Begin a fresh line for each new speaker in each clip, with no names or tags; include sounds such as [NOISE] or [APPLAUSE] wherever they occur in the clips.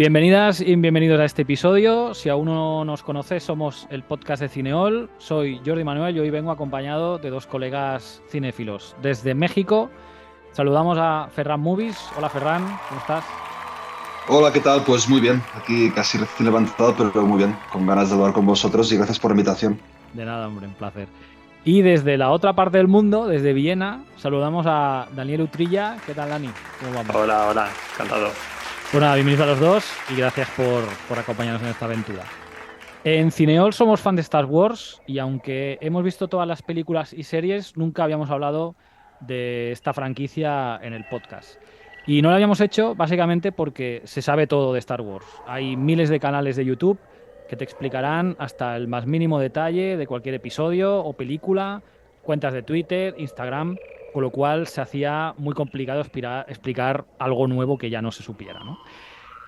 Bienvenidas y bienvenidos a este episodio. Si aún no nos conoces, somos el podcast de Cineol. Soy Jordi Manuel y hoy vengo acompañado de dos colegas cinéfilos. Desde México, saludamos a Ferran Movies. Hola Ferran, ¿cómo estás?
Hola, ¿qué tal? Pues muy bien, aquí casi recién levantado, pero muy bien, con ganas de hablar con vosotros y gracias por la invitación.
De nada, hombre, un placer. Y desde la otra parte del mundo, desde Viena, saludamos a Daniel Utrilla. ¿Qué tal, Dani?
¿Cómo vamos? Hola, hola, encantado.
Bueno, pues bienvenidos a los dos y gracias por, por acompañarnos en esta aventura. En Cineol somos fan de Star Wars y aunque hemos visto todas las películas y series, nunca habíamos hablado de esta franquicia en el podcast. Y no lo habíamos hecho básicamente porque se sabe todo de Star Wars. Hay miles de canales de YouTube que te explicarán hasta el más mínimo detalle de cualquier episodio o película, cuentas de Twitter, Instagram con lo cual se hacía muy complicado explicar algo nuevo que ya no se supiera.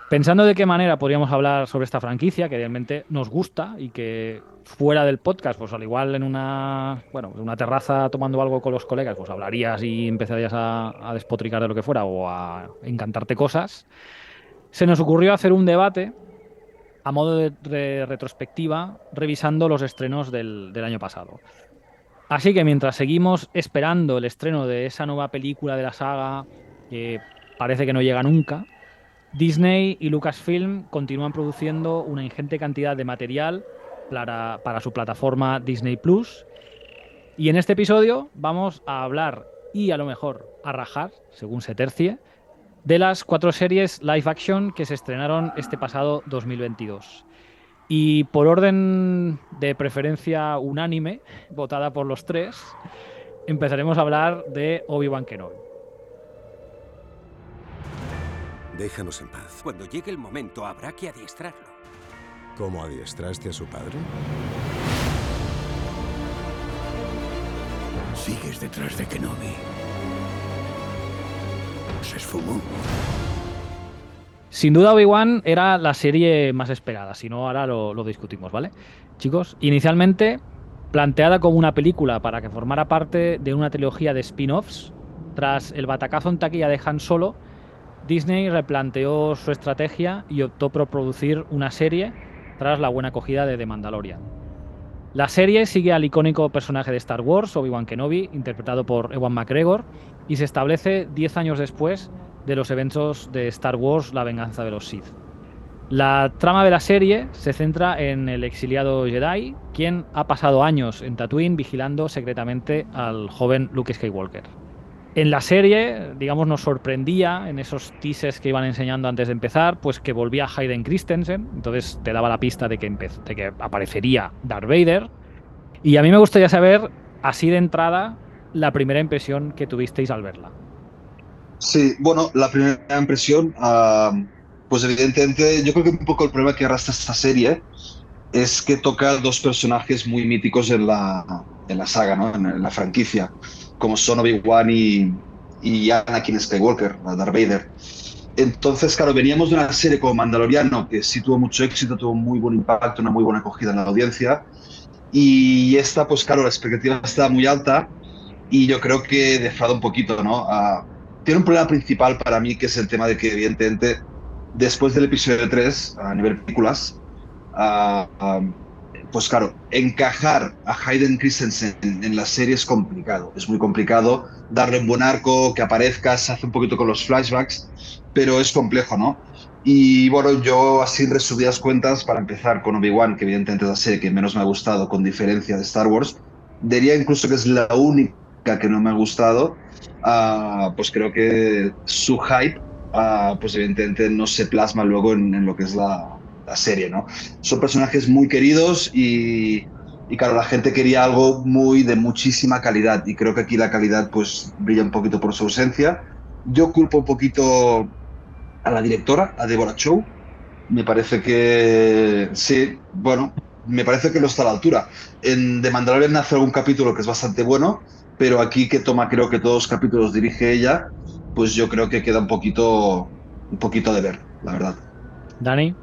Pensando de qué manera podríamos hablar sobre esta franquicia, que realmente nos gusta y que fuera del podcast, pues al igual en una, bueno, en una terraza tomando algo con los colegas, pues hablarías y empezarías a despotricar de lo que fuera o a encantarte cosas, se nos ocurrió hacer un debate a modo de, retrospectiva, revisando los estrenos del año pasado. Así que mientras seguimos esperando el estreno de esa nueva película de la saga, que parece que no llega nunca, Disney y Lucasfilm continúan produciendo una ingente cantidad de material para, su plataforma Disney Plus. Y en este episodio vamos a hablar y a lo mejor a rajar, según se tercie, de las cuatro series live action que se estrenaron este pasado 2022. Y por orden de preferencia unánime, votada por los tres, empezaremos a hablar de Obi-Wan Kenobi.
Déjanos en paz.
Cuando llegue el momento habrá que adiestrarlo.
¿Cómo adiestraste a su padre?
Sigues detrás de Kenobi. Se esfumó.
Sin duda Obi-Wan era la serie más esperada, si no ahora lo, discutimos, ¿vale? Chicos, inicialmente planteada como una película para que formara parte de una trilogía de spin-offs, tras el batacazo en taquilla de Han Solo, Disney replanteó su estrategia y optó por producir una serie tras la buena acogida de The Mandalorian. La serie sigue al icónico personaje de Star Wars, Obi-Wan Kenobi, interpretado por Ewan McGregor, y se establece 10 años después de los eventos de Star Wars La venganza de los Sith. La trama de la serie se centra en el exiliado Jedi, quien ha pasado años en Tatooine vigilando secretamente al joven Luke Skywalker. En la serie, digamos, nos sorprendía en esos teasers que iban enseñando antes de empezar, pues que volvía Hayden Christensen, entonces te daba la pista de que, de que aparecería Darth Vader. Y a mí me gustaría saber, así de entrada, la primera impresión que tuvisteis al verla.
Sí, bueno, la primera impresión, pues evidentemente, yo creo que un poco el problema que arrastra esta serie es que toca dos personajes muy míticos en la, en la saga, ¿no? en, la franquicia, como son Obi-Wan y, y Anakin Skywalker, Darth Vader. Entonces, claro, veníamos de una serie como Mandaloriano, que sí tuvo mucho éxito, tuvo muy buen impacto, una muy buena acogida en la audiencia. Y esta, pues claro, la expectativa está muy alta y yo creo que defrauda un poquito, ¿no? Tiene un problema principal para mí, que es el tema de que, evidentemente, después del episodio 3, a nivel películas, pues claro, encajar a Hayden Christensen en, la serie es complicado. Es muy complicado darle un buen arco, que aparezca, se hace un poquito con los flashbacks, pero es complejo, ¿no? Y bueno, yo así en resumidas cuentas, para empezar con Obi-Wan, que evidentemente es la serie que menos me ha gustado con diferencia de Star Wars, diría incluso que es la única que no me ha gustado, uh, pues creo que su hype, uh, pues evidentemente no se plasma luego en, en lo que es la, la, serie, ¿no? Son personajes muy queridos y, y, claro, la gente quería algo muy de muchísima calidad y creo que aquí la calidad pues brilla un poquito por su ausencia. Yo culpo un poquito a la directora, a Deborah Chow. Me parece que sí, bueno, me parece que no está a la altura. En The Mandalorian hace algún capítulo que es bastante bueno, pero aquí que toma creo que todos los capítulos dirige ella, pues yo creo que queda un poquito, un poquito de ver, la verdad.
Dani.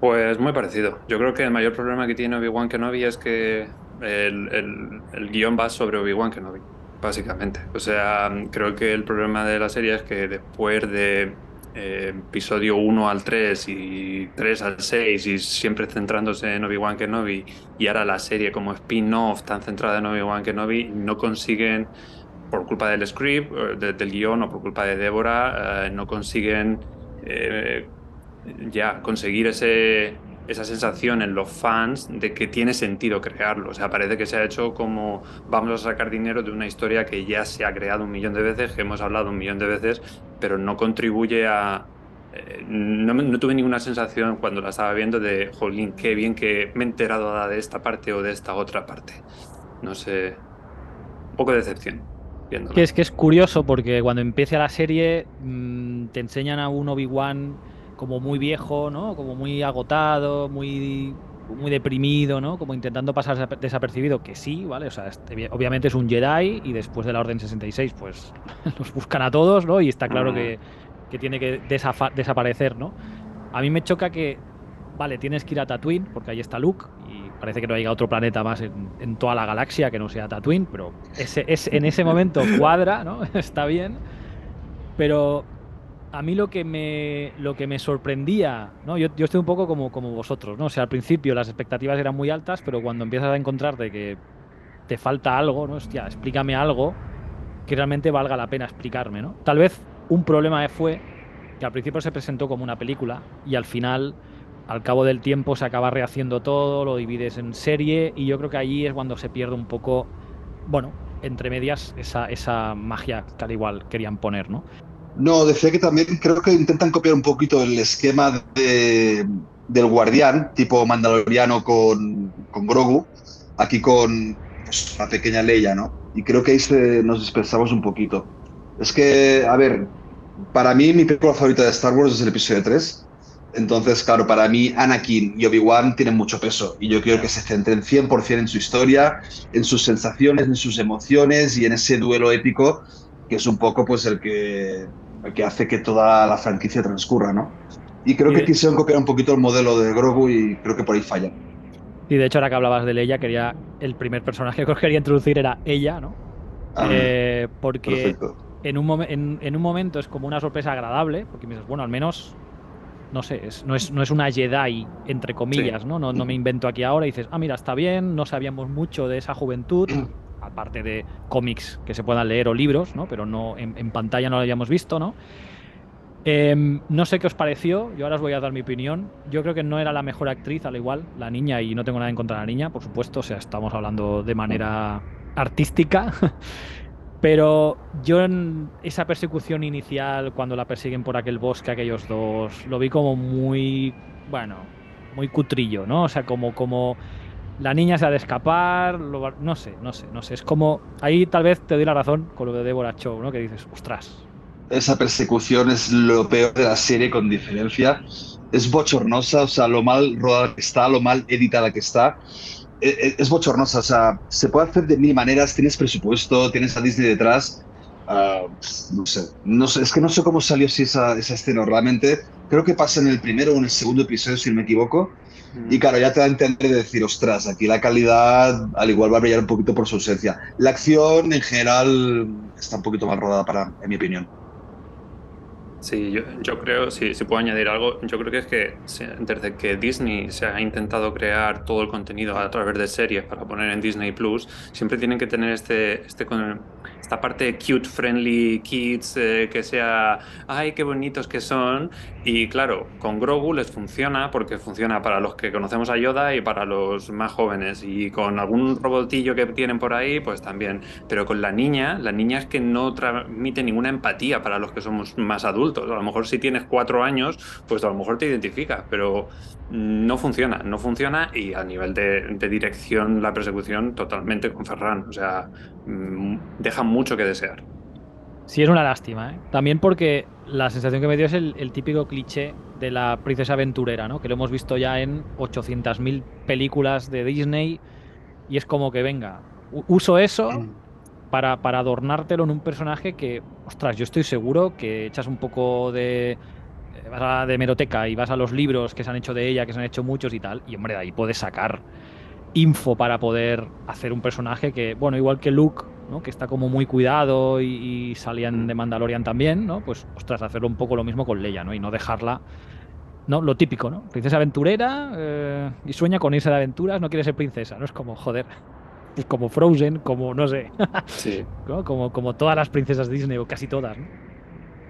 Pues muy parecido. Yo creo que el mayor problema que tiene Obi-Wan Kenobi es que el, el, el guion va sobre Obi-Wan Kenobi, básicamente. O sea, creo que el problema de la serie es que después de eh, episodio 1 al 3 y 3 al 6 y siempre centrándose en Obi-Wan Kenobi y ahora la serie como spin-off tan centrada en Obi-Wan Kenobi no consiguen por culpa del script, eh, del guion o por culpa de Débora, eh, no consiguen ya conseguir ese, esa sensación en los fans de que tiene sentido crearlo. O sea, parece que se ha hecho como vamos a sacar dinero de una historia que ya se ha creado un millón de veces, que hemos hablado un millón de veces, pero no contribuye a... Eh, no, tuve ninguna sensación cuando la estaba viendo de, jolín, qué bien que me he enterado de esta parte o de esta otra parte. No sé, un poco de decepción.
Que es que es curioso porque cuando empieza la serie mm, te enseñan a un Obi-Wan como muy viejo, ¿no? Como muy agotado, muy muy deprimido, ¿no? Como intentando pasar desapercibido, que sí, ¿vale? O sea, obviamente es un Jedi y después de la Orden 66, pues [LAUGHS] los buscan a todos, ¿no? Y está claro que, que tiene que desaparecer, ¿no? A mí me choca que, vale, tienes que ir a Tatooine, porque ahí está Luke, y parece que no haya otro planeta más en, en toda la galaxia que no sea Tatooine, pero ese, es, en ese momento cuadra, ¿no? [LAUGHS] está bien. Pero a mí lo que me, lo que me sorprendía, ¿no? Yo, estoy un poco como, como vosotros, ¿no? O sea, al principio las expectativas eran muy altas, pero cuando empiezas a encontrarte que te falta algo, ¿no? Hostia, explícame algo que realmente valga la pena explicarme, ¿no? Tal vez un problema fue que al principio se presentó como una película y al final, al cabo del tiempo, se acaba rehaciendo todo, lo divides en serie y yo creo que allí es cuando se pierde un poco, bueno, entre medias, esa, esa magia que al igual querían poner, ¿no?
No, decía que también creo que intentan copiar un poquito el esquema de, del guardián, tipo mandaloriano con, con Grogu, aquí con pues, la pequeña Leia, ¿no? Y creo que ahí nos dispersamos un poquito. Es que, a ver, para mí mi película favorita de Star Wars es el episodio 3. Entonces, claro, para mí Anakin y Obi-Wan tienen mucho peso y yo quiero que se centren 100% en su historia, en sus sensaciones, en sus emociones y en ese duelo épico que es un poco pues el que que hace que toda la franquicia transcurra, ¿no? Y creo que quisieron copiar un poquito el modelo de Grogu y creo que por ahí fallan.
Y de hecho, ahora que hablabas de ella, quería el primer personaje que quería introducir era ella, ¿no? Ah, eh, porque en un, en, un momento es como una sorpresa agradable, porque me dices, bueno, al menos, no sé, no, es, no es una Jedi, entre comillas, ¿no? ¿no? No me invento aquí ahora y dices, ah, mira, está bien, no sabíamos mucho de esa juventud, [CLEARS THROAT] aparte de cómics que se puedan leer o libros, ¿no? Pero no en, pantalla no lo hayamos visto, ¿no? Em, no sé qué os pareció, yo ahora os voy a dar mi opinión. Yo creo que no era la mejor actriz, al igual, la niña, y no tengo nada en contra de la niña, por supuesto, o sea, estamos hablando de manera artística. [LAUGHS] Pero yo en esa persecución inicial, cuando la persiguen por aquel bosque, aquellos dos, lo vi como muy, bueno, muy cutrillo, ¿no? O sea, como, como la niña se ha de escapar, no sé, no sé, no sé. Es como, ahí tal vez te doy la razón con lo de Deborah Chow, ¿no? Que dices, ostras.
Esa persecución es lo peor de la serie con diferencia. Es bochornosa, o sea, lo mal rodada que está, lo mal editada que está. E, e, es, bochornosa, o sea, se puede hacer de mil maneras, tienes presupuesto, tienes a Disney detrás. Ah, no sé, no sé, es que no sé cómo salió así esa, esa escena realmente. Creo que pasa en el primero o en el segundo episodio, si no me equivoco y claro, ya te da a entender de decir, ostras, aquí la calidad al igual va a brillar un poquito por su ausencia. La acción en general está un poquito más rodada para, en mi opinión.
Sí, yo, yo creo, si, si, puedo añadir algo, yo creo que es que desde que Disney se ha intentado crear todo el contenido a través de series para poner en Disney Plus, siempre tienen que tener este, este esta parte cute, friendly kids, eh, que sea, ay, qué bonitos que son. Y claro, con Grogu les funciona porque funciona para los que conocemos a Yoda y para los más jóvenes. Y con algún robotillo que tienen por ahí, pues también. Pero con la niña, la niña es que no transmite ninguna empatía para los que somos más adultos. A lo mejor si tienes cuatro años, pues a lo mejor te identificas, pero no funciona, no funciona y a nivel de, de dirección, la persecución, totalmente con Ferran. O sea, deja mucho que desear.
Sí, es una lástima, ¿eh? También porque la sensación que me dio es el, típico cliché de la princesa aventurera, ¿no? Que lo hemos visto ya en 800.000 películas de Disney y es como que, venga, uso eso para, para adornártelo en un personaje que, ostras, yo estoy seguro que echas un poco de eh, vas a de meroteca y vas a los libros que se han hecho de ella, que se han hecho muchos y tal, y hombre, de ahí puedes sacar info para poder hacer un personaje que, bueno, igual que Luke ¿no? que está como muy cuidado y, y salían de Mandalorian también, ¿no? Pues, ostras, hacerlo un poco lo mismo con Leia, ¿no? Y no dejarla no, lo típico, ¿no? Princesa aventurera eh, y sueña con irse de aventuras, no quiere ser princesa, ¿no? Es como, joder, [LAUGHS] pues como Frozen, como, no sé, [LAUGHS]
Sí.
¿no? como, como todas las princesas Disney, o casi todas, ¿no?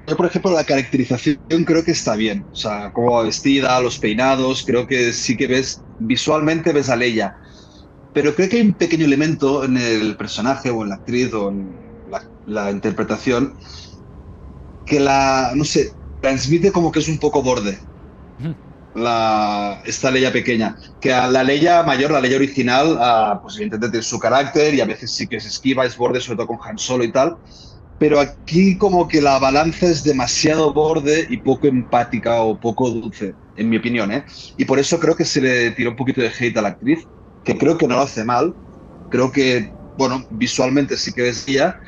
Yo, por ejemplo, la caracterización creo que está bien. O sea, cómo va vestida, los peinados, creo que sí que ves, visualmente ves a Leia. Pero creo que hay un pequeño elemento en el personaje o en la actriz o en la, la interpretación que la, no sé, transmite como que es un poco borde. La, esta Leia pequeña. Que a la Leia mayor, la Leia original, ah, pues evidentemente tiene su carácter y a veces sí que se esquiva, es borde, sobre todo con Han Solo y tal. Pero aquí como que la balanza es demasiado borde y poco empática o poco dulce, en mi opinión, ¿eh? Y por eso creo que se le tiró un poquito de hate a la actriz, que creo que no lo hace mal. Creo que, bueno, visualmente sí que decía,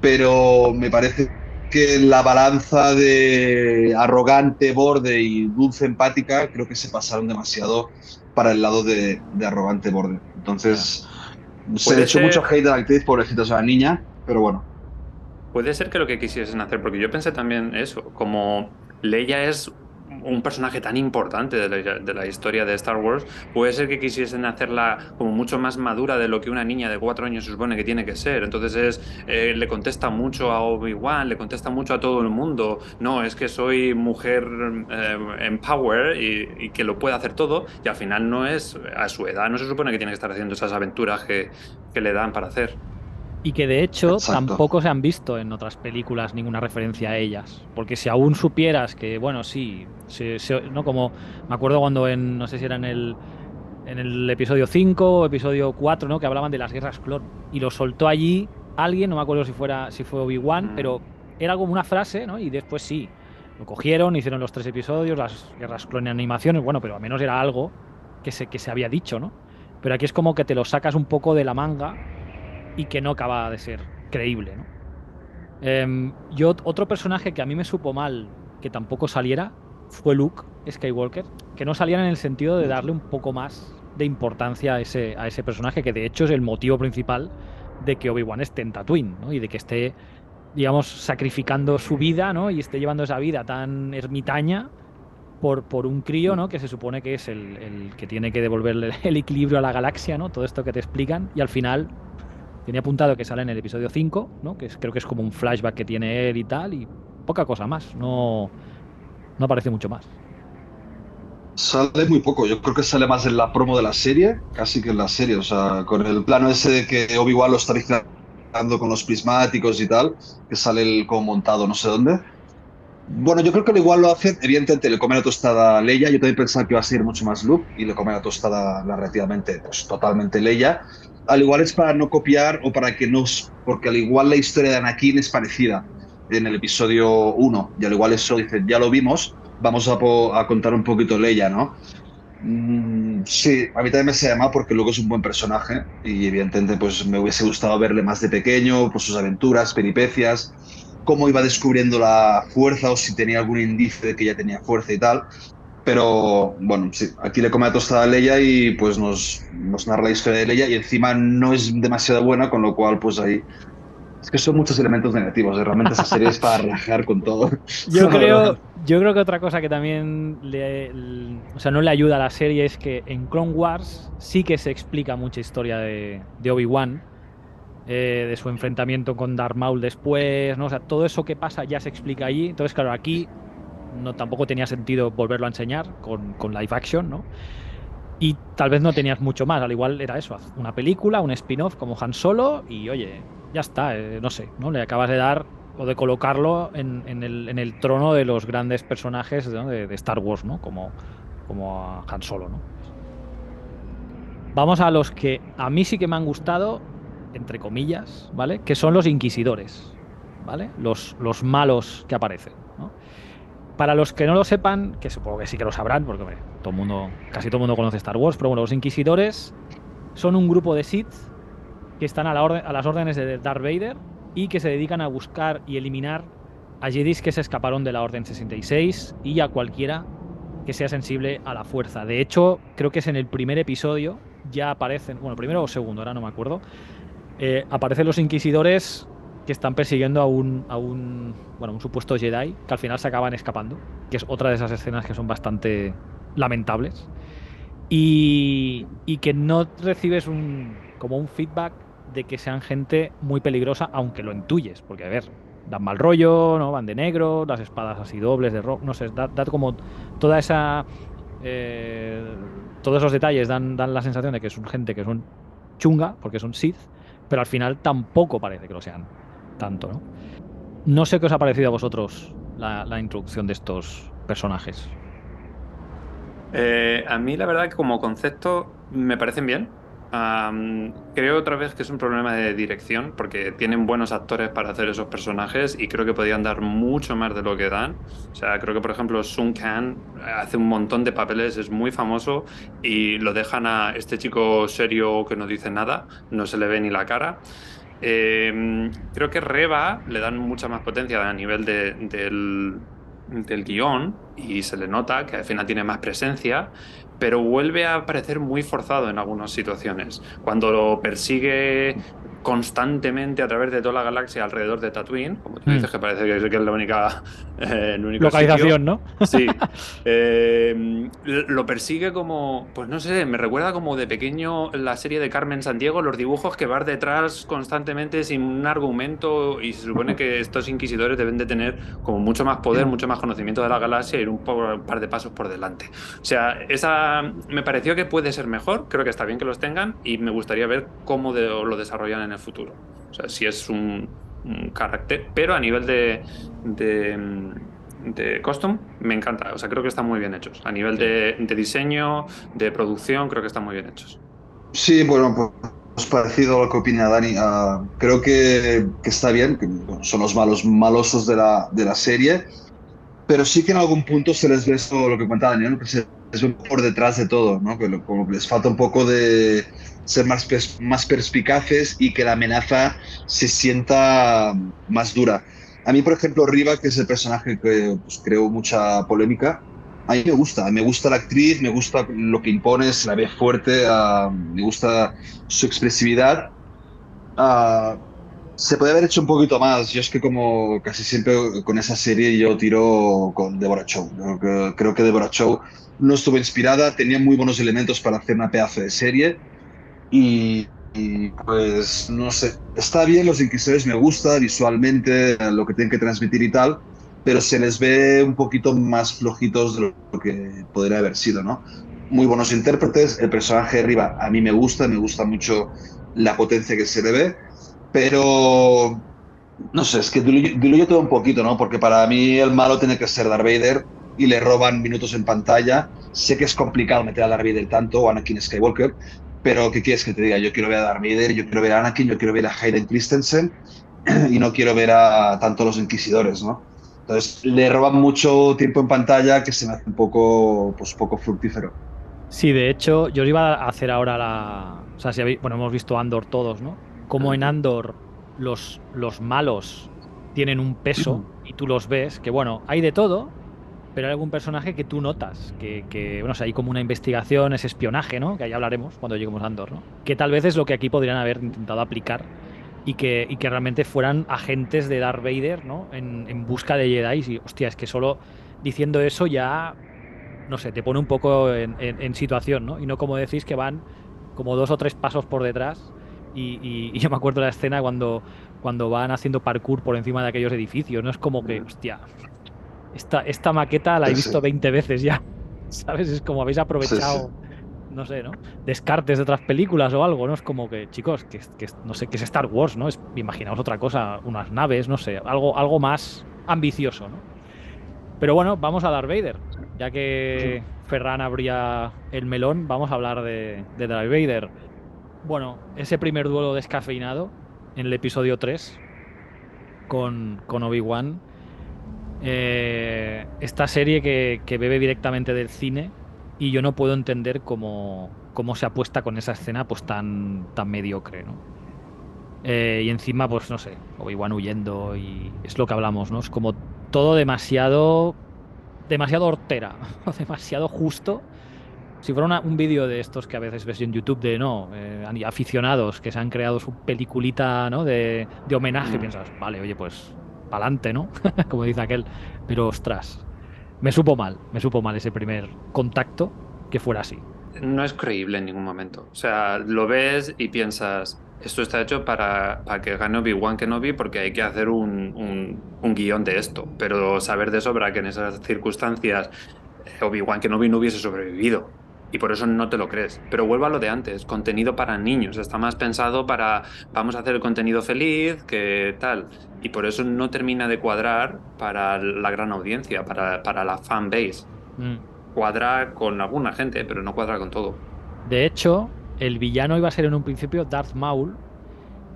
pero me parece que la balanza de arrogante, borde y dulce empática, creo que se pasaron demasiado para el lado de, de arrogante, borde. Entonces, se le echó mucho hate a la actriz, pobrecita, es una niña, pero bueno.
Puede ser que lo que quisiesen hacer, porque yo pensé también eso, como Leia es un personaje tan importante de la, historia de Star Wars, puede ser que quisiesen hacerla como mucho más madura de lo que una niña de cuatro años se supone que tiene que ser. Entonces es, eh, le contesta mucho a Obi-Wan, le contesta mucho a todo el mundo. No, es que soy mujer eh, en power y, y que lo puede hacer todo, y al final no es a su edad, no se supone que tiene que estar haciendo esas aventuras que, que le dan para hacer.
Y que de hecho
Exacto.
tampoco se han visto en otras películas ninguna referencia a ellas. Porque si aún supieras que, bueno, sí, se- se- ¿no? Como me acuerdo cuando en, no sé si era en el, en el episodio 5 o episodio 4, ¿no? Que hablaban de las guerras clon. Y lo soltó allí alguien, no me acuerdo si fuera si fue Obi-Wan,
Mm.
pero era como una frase, ¿no? Y después sí, lo cogieron, hicieron los tres episodios, las guerras clon y animaciones, bueno, pero al menos era algo que se, que se había dicho, ¿no? Pero aquí es como que te lo sacas un poco de la manga y que no acaba de ser creíble, ¿no? Em, yo, otro personaje que a mí me supo mal que tampoco saliera fue Luke Skywalker, que no saliera en el sentido de darle un poco más de importancia a ese, a ese personaje, que de hecho es el motivo principal de que Obi-Wan esté en Tatooine, ¿no? Y de que esté, digamos, sacrificando su vida, ¿no? Y esté llevando esa vida tan ermitaña por, por un crío, ¿no? Que se supone que es el, el que tiene que devolverle el equilibrio a la galaxia, ¿no? Todo esto que te explican. Y al final tenía apuntado que sale en el episodio 5, ¿no? Que es- creo que es como un flashback que tiene él y tal, y poca cosa más. No, no aparece mucho más.
Sale muy poco, yo creo que sale más en la promo de la serie, casi que en la serie, o sea, con el plano ese de que Obi-Wan lo está vigilando con los prismáticos y tal, que sale el como montado no sé dónde. Bueno, yo creo que lo igual lo hacen, evidentemente le come la tostada Leia, yo también pensaba que iba a ser mucho más Luke y le come la tostada narrativamente, pues totalmente Leia. Al igual es para no copiar o para que no, s- porque al igual la historia de Anakin es parecida en el episodio 1 y al igual eso dice, ya lo vimos, vamos a, contar un poquito Leia, ¿no? Mm, sí, a mí también me se llama porque luego es un buen personaje y evidentemente pues me hubiese gustado verle más de pequeño, por sus aventuras, peripecias, cómo iba descubriendo la fuerza o si tenía algún indicio de que ya tenía fuerza y tal. Pero bueno, sí, aquí le come la tostada a Leia y pues nos, nos narra la historia de Leia y encima no es demasiado buena, con lo cual pues ahí... Es que son muchos elementos negativos, ¿eh? realmente esa serie es [LAUGHS] para rajar con todo.
Yo [LAUGHS] creo, yo creo que otra cosa que también le, o sea, no le ayuda a la serie es que en Clone Wars sí que se explica mucha historia de, de Obi-Wan, eh, de su enfrentamiento con Darth Maul después, ¿no? O sea, todo eso que pasa ya se explica allí. Entonces, claro, aquí no tampoco tenía sentido volverlo a enseñar con, con live action, ¿no? Y tal vez no tenías mucho más, al igual era eso, una película, un spin-off como Han Solo y oye, ya está, eh, no sé, ¿no? Le acabas de dar o de colocarlo en, en el, en el trono de los grandes personajes de, Star Wars, ¿no? Como, como a Han Solo, ¿no? Vamos a los que a mí sí que me han gustado, entre comillas, ¿vale? Que son los inquisidores, ¿vale? Los, los malos que aparecen. Para los que no lo sepan, que supongo que sí que lo sabrán, porque hombre, todo mundo, casi todo el mundo conoce Star Wars, pero bueno, los inquisidores son un grupo de Sith que están a, la a las órdenes de Darth Vader y que se dedican a buscar y eliminar a Jedis que se escaparon de la Orden 66 y a cualquiera que sea sensible a la fuerza. De hecho, creo que es en el primer episodio ya aparecen, bueno, primero o segundo, ahora no me acuerdo, eh, aparecen los inquisidores que están persiguiendo a un, a un, bueno, un supuesto Jedi que al final se acaban escapando, que es otra de esas escenas que son bastante lamentables. Y, y que no recibes un, como un feedback de que sean gente muy peligrosa, aunque lo intuyes, porque a ver, dan mal rollo, ¿no? Van de negro, las espadas así dobles de rojo, no sé, da, da como toda esa... eh, todos esos detalles dan, dan la sensación de que son gente que son chunga, porque son Sith, pero al final tampoco parece que lo sean tanto, ¿no? Sé qué os ha parecido a vosotros la, introducción de estos personajes.
Eh, a mí la verdad que como concepto me parecen bien. Creo otra vez que es un problema de dirección porque tienen buenos actores para hacer esos personajes y creo que podían dar mucho más de lo que dan. O sea, creo que por ejemplo Sun Khan hace un montón de papeles, es muy famoso y lo dejan a este chico serio que no dice nada, no se le ve ni la cara. Eh, creo que Reba le dan mucha más potencia a nivel de- del, del guion y se le nota que al final tiene más presencia, pero vuelve a parecer muy forzado en algunas situaciones. Cuando lo persigue constantemente a través de toda la galaxia alrededor de Tatooine, como tú
Mm.
dices, que parece que es que es la única [LAUGHS] eh, el único sitio.
Localización, ¿no?
Sí. [LAUGHS] Eh, lo persigue como, pues no sé, me recuerda como de pequeño la serie de Carmen Sandiego, los dibujos que vas detrás constantemente sin un argumento y se supone que estos inquisidores deben de tener como mucho más poder, mucho más conocimiento de la galaxia y ir un, un par de pasos por delante. O sea, esa me pareció que puede ser mejor, creo que está bien que los tengan y me gustaría ver cómo de- lo desarrollan en el futuro. O sea, si es un, un carácter, pero a nivel de, de, de custom me encanta, o sea, creo que están muy bien hechos. A nivel de, de diseño, de producción, creo que están muy bien hechos.
Sí, bueno, pues parecido a lo que opina Dani. Ah, creo que, que está bien, que bueno, son los malos malosos de la, de la serie, pero sí que en algún punto se les ve esto, lo que cuenta Dani, ¿no? que se les ve por detrás de todo, ¿no? que lo- como que les falta un poco de ser más, más perspicaces y que la amenaza se sienta más dura. A mí, por ejemplo, Riva, que es el personaje que pues, creó mucha polémica, a mí me gusta, me gusta la actriz, me gusta lo que impone, la ve fuerte, ah, me gusta su expresividad. Ah, se puede haber hecho un poquito más. Yo es que como casi siempre con esa serie yo tiro con Deborah Chow. Creo que, creo que Deborah Chow no estuvo inspirada, tenía muy buenos elementos para hacer una pedazo de serie y, pues no sé, está bien, los Inquisidores me gusta visualmente, lo que tienen que transmitir y tal, pero se les ve un poquito más flojitos de lo que podría haber sido, ¿no? Muy buenos intérpretes, el personaje de Riva a mí me gusta, me gusta mucho la potencia que se le ve, pero no sé, es que diluye, diluye todo un poquito, ¿no? Porque para mí el malo tiene que ser Darth Vader y le roban minutos en pantalla. Sé que es complicado meter a Darth Vader tanto o a Anakin Skywalker, pero ¿qué quieres que te diga? Yo quiero ver a Darth Vader, yo quiero ver a Anakin, yo quiero ver a Hayden Christensen [CLEARS THROAT] y no quiero ver a tanto los inquisidores, ¿no? Entonces le roban mucho tiempo en pantalla que se me hace un poco, pues, poco fructífero.
Sí, de hecho, yo os iba a hacer ahora la. O sea, si habéis... bueno, hemos visto Andor todos, ¿no? Como en Andor los, los malos tienen un peso y tú los ves, que bueno, hay de todo, pero hay algún personaje que tú notas, que, que bueno, o sea, hay como una investigación, ese espionaje, ¿no? Que ahí hablaremos cuando lleguemos a Andor, ¿no? Que tal vez es lo que aquí podrían haber intentado aplicar y que, y que realmente fueran agentes de Darth Vader, ¿no? En, en busca de Jedi. Y hostia, es que solo diciendo eso ya, no sé, te pone un poco en, en- en situación, ¿no? Y no como decís que van como dos o tres pasos por detrás. Y, y- y [LAUGHS] yo me acuerdo de la escena cuando, cuando van haciendo parkour por encima de aquellos edificios, ¿no? Es como que, hostia, esta, esta maqueta la he
Sí, sí.
visto 20 veces ya, [LAUGHS] ¿sabes? Es como habéis aprovechado, no sé, ¿no? Descartes de otras películas o algo, ¿no? Es como que, chicos, que, que no sé, que es Star Wars, ¿no? Es, imaginaos otra cosa, unas naves, no sé, algo, algo más ambicioso, ¿no? Pero bueno, vamos a Darth Vader. Ya que Ferran abría el melón, vamos a hablar de, de Darth Vader. Bueno, ese primer duelo descafeinado en el episodio 3 con, con Obi-Wan. Eh, esta serie que, que bebe directamente del cine y yo no puedo entender cómo, cómo se apuesta con esa escena pues tan, tan mediocre, ¿no? Eh, y encima, pues no sé, Obi-Wan huyendo y es lo que hablamos, ¿no? Es como todo demasiado demasiado hortera, [LAUGHS] demasiado justo si fuera una- un vídeo de estos que a veces ves en YouTube de no, eh, aficionados que se han creado su peliculita ¿no? de, de homenaje,
Mm.
piensas, vale, oye, pues pa'lante, ¿no? [LAUGHS] Como dice aquel. Pero ostras, me supo mal, me supo mal ese primer contacto que fuera así.
No es creíble en ningún momento. O sea, lo ves y piensas, esto está hecho para, para que gane Obi-Wan Kenobi porque hay que hacer un, un- un guion de esto. Pero saber de sobra que en esas circunstancias eh, Obi-Wan Kenobi no hubiese sobrevivido. Y por eso no te lo crees. Pero vuelvo a lo de antes, contenido para niños. Está más pensado para, vamos a hacer el contenido feliz, que tal. Y por eso no termina de cuadrar para la gran audiencia, para, para la fan base.
Mm.
Cuadra con alguna gente, pero no cuadra con todo.
De hecho, el villano iba a ser en un principio Darth Maul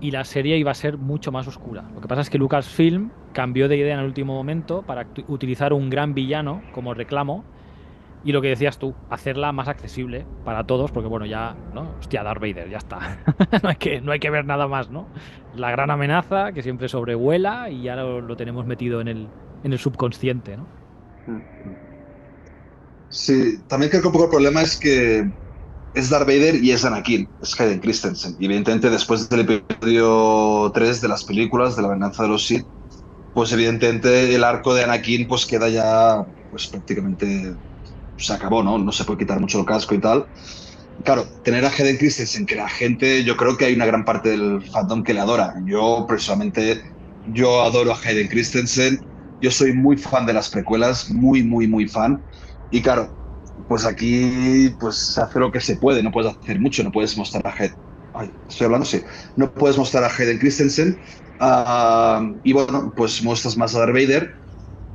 y la serie iba a ser mucho más oscura. Lo que pasa es que Lucasfilm cambió de idea en el último momento para utilizar un gran villano como reclamo y lo que decías tú, hacerla más accesible para todos, porque bueno, ya, ¿no? Hostia, Darth Vader, ya está. [LAUGHS] no, hay que, no hay que ver nada más, ¿no? La gran amenaza que siempre sobrevuela y ya lo, tenemos metido en el, en el subconsciente, ¿no?
Sí, también creo que un poco el problema es que es Darth Vader y es Anakin, es Hayden Christensen. Y evidentemente después del episodio 3 de las películas de la venganza de los Sith, pues evidentemente el arco de Anakin pues queda ya pues prácticamente se acabó, ¿no? No se puede quitar mucho el casco y tal. Claro, tener a Hayden Christensen, que la gente, yo creo que hay una gran parte del fandom que le adora. Yo personalmente, yo adoro a Hayden Christensen. Yo soy muy fan de las precuelas, muy, muy, muy fan. Y claro, pues aquí pues se hace lo que se puede, no puedes hacer mucho, no puedes mostrar a Hayden. Ay, estoy hablando, sí. No puedes mostrar a Hayden Christensen. ah, y bueno, pues muestras más a Darth Vader.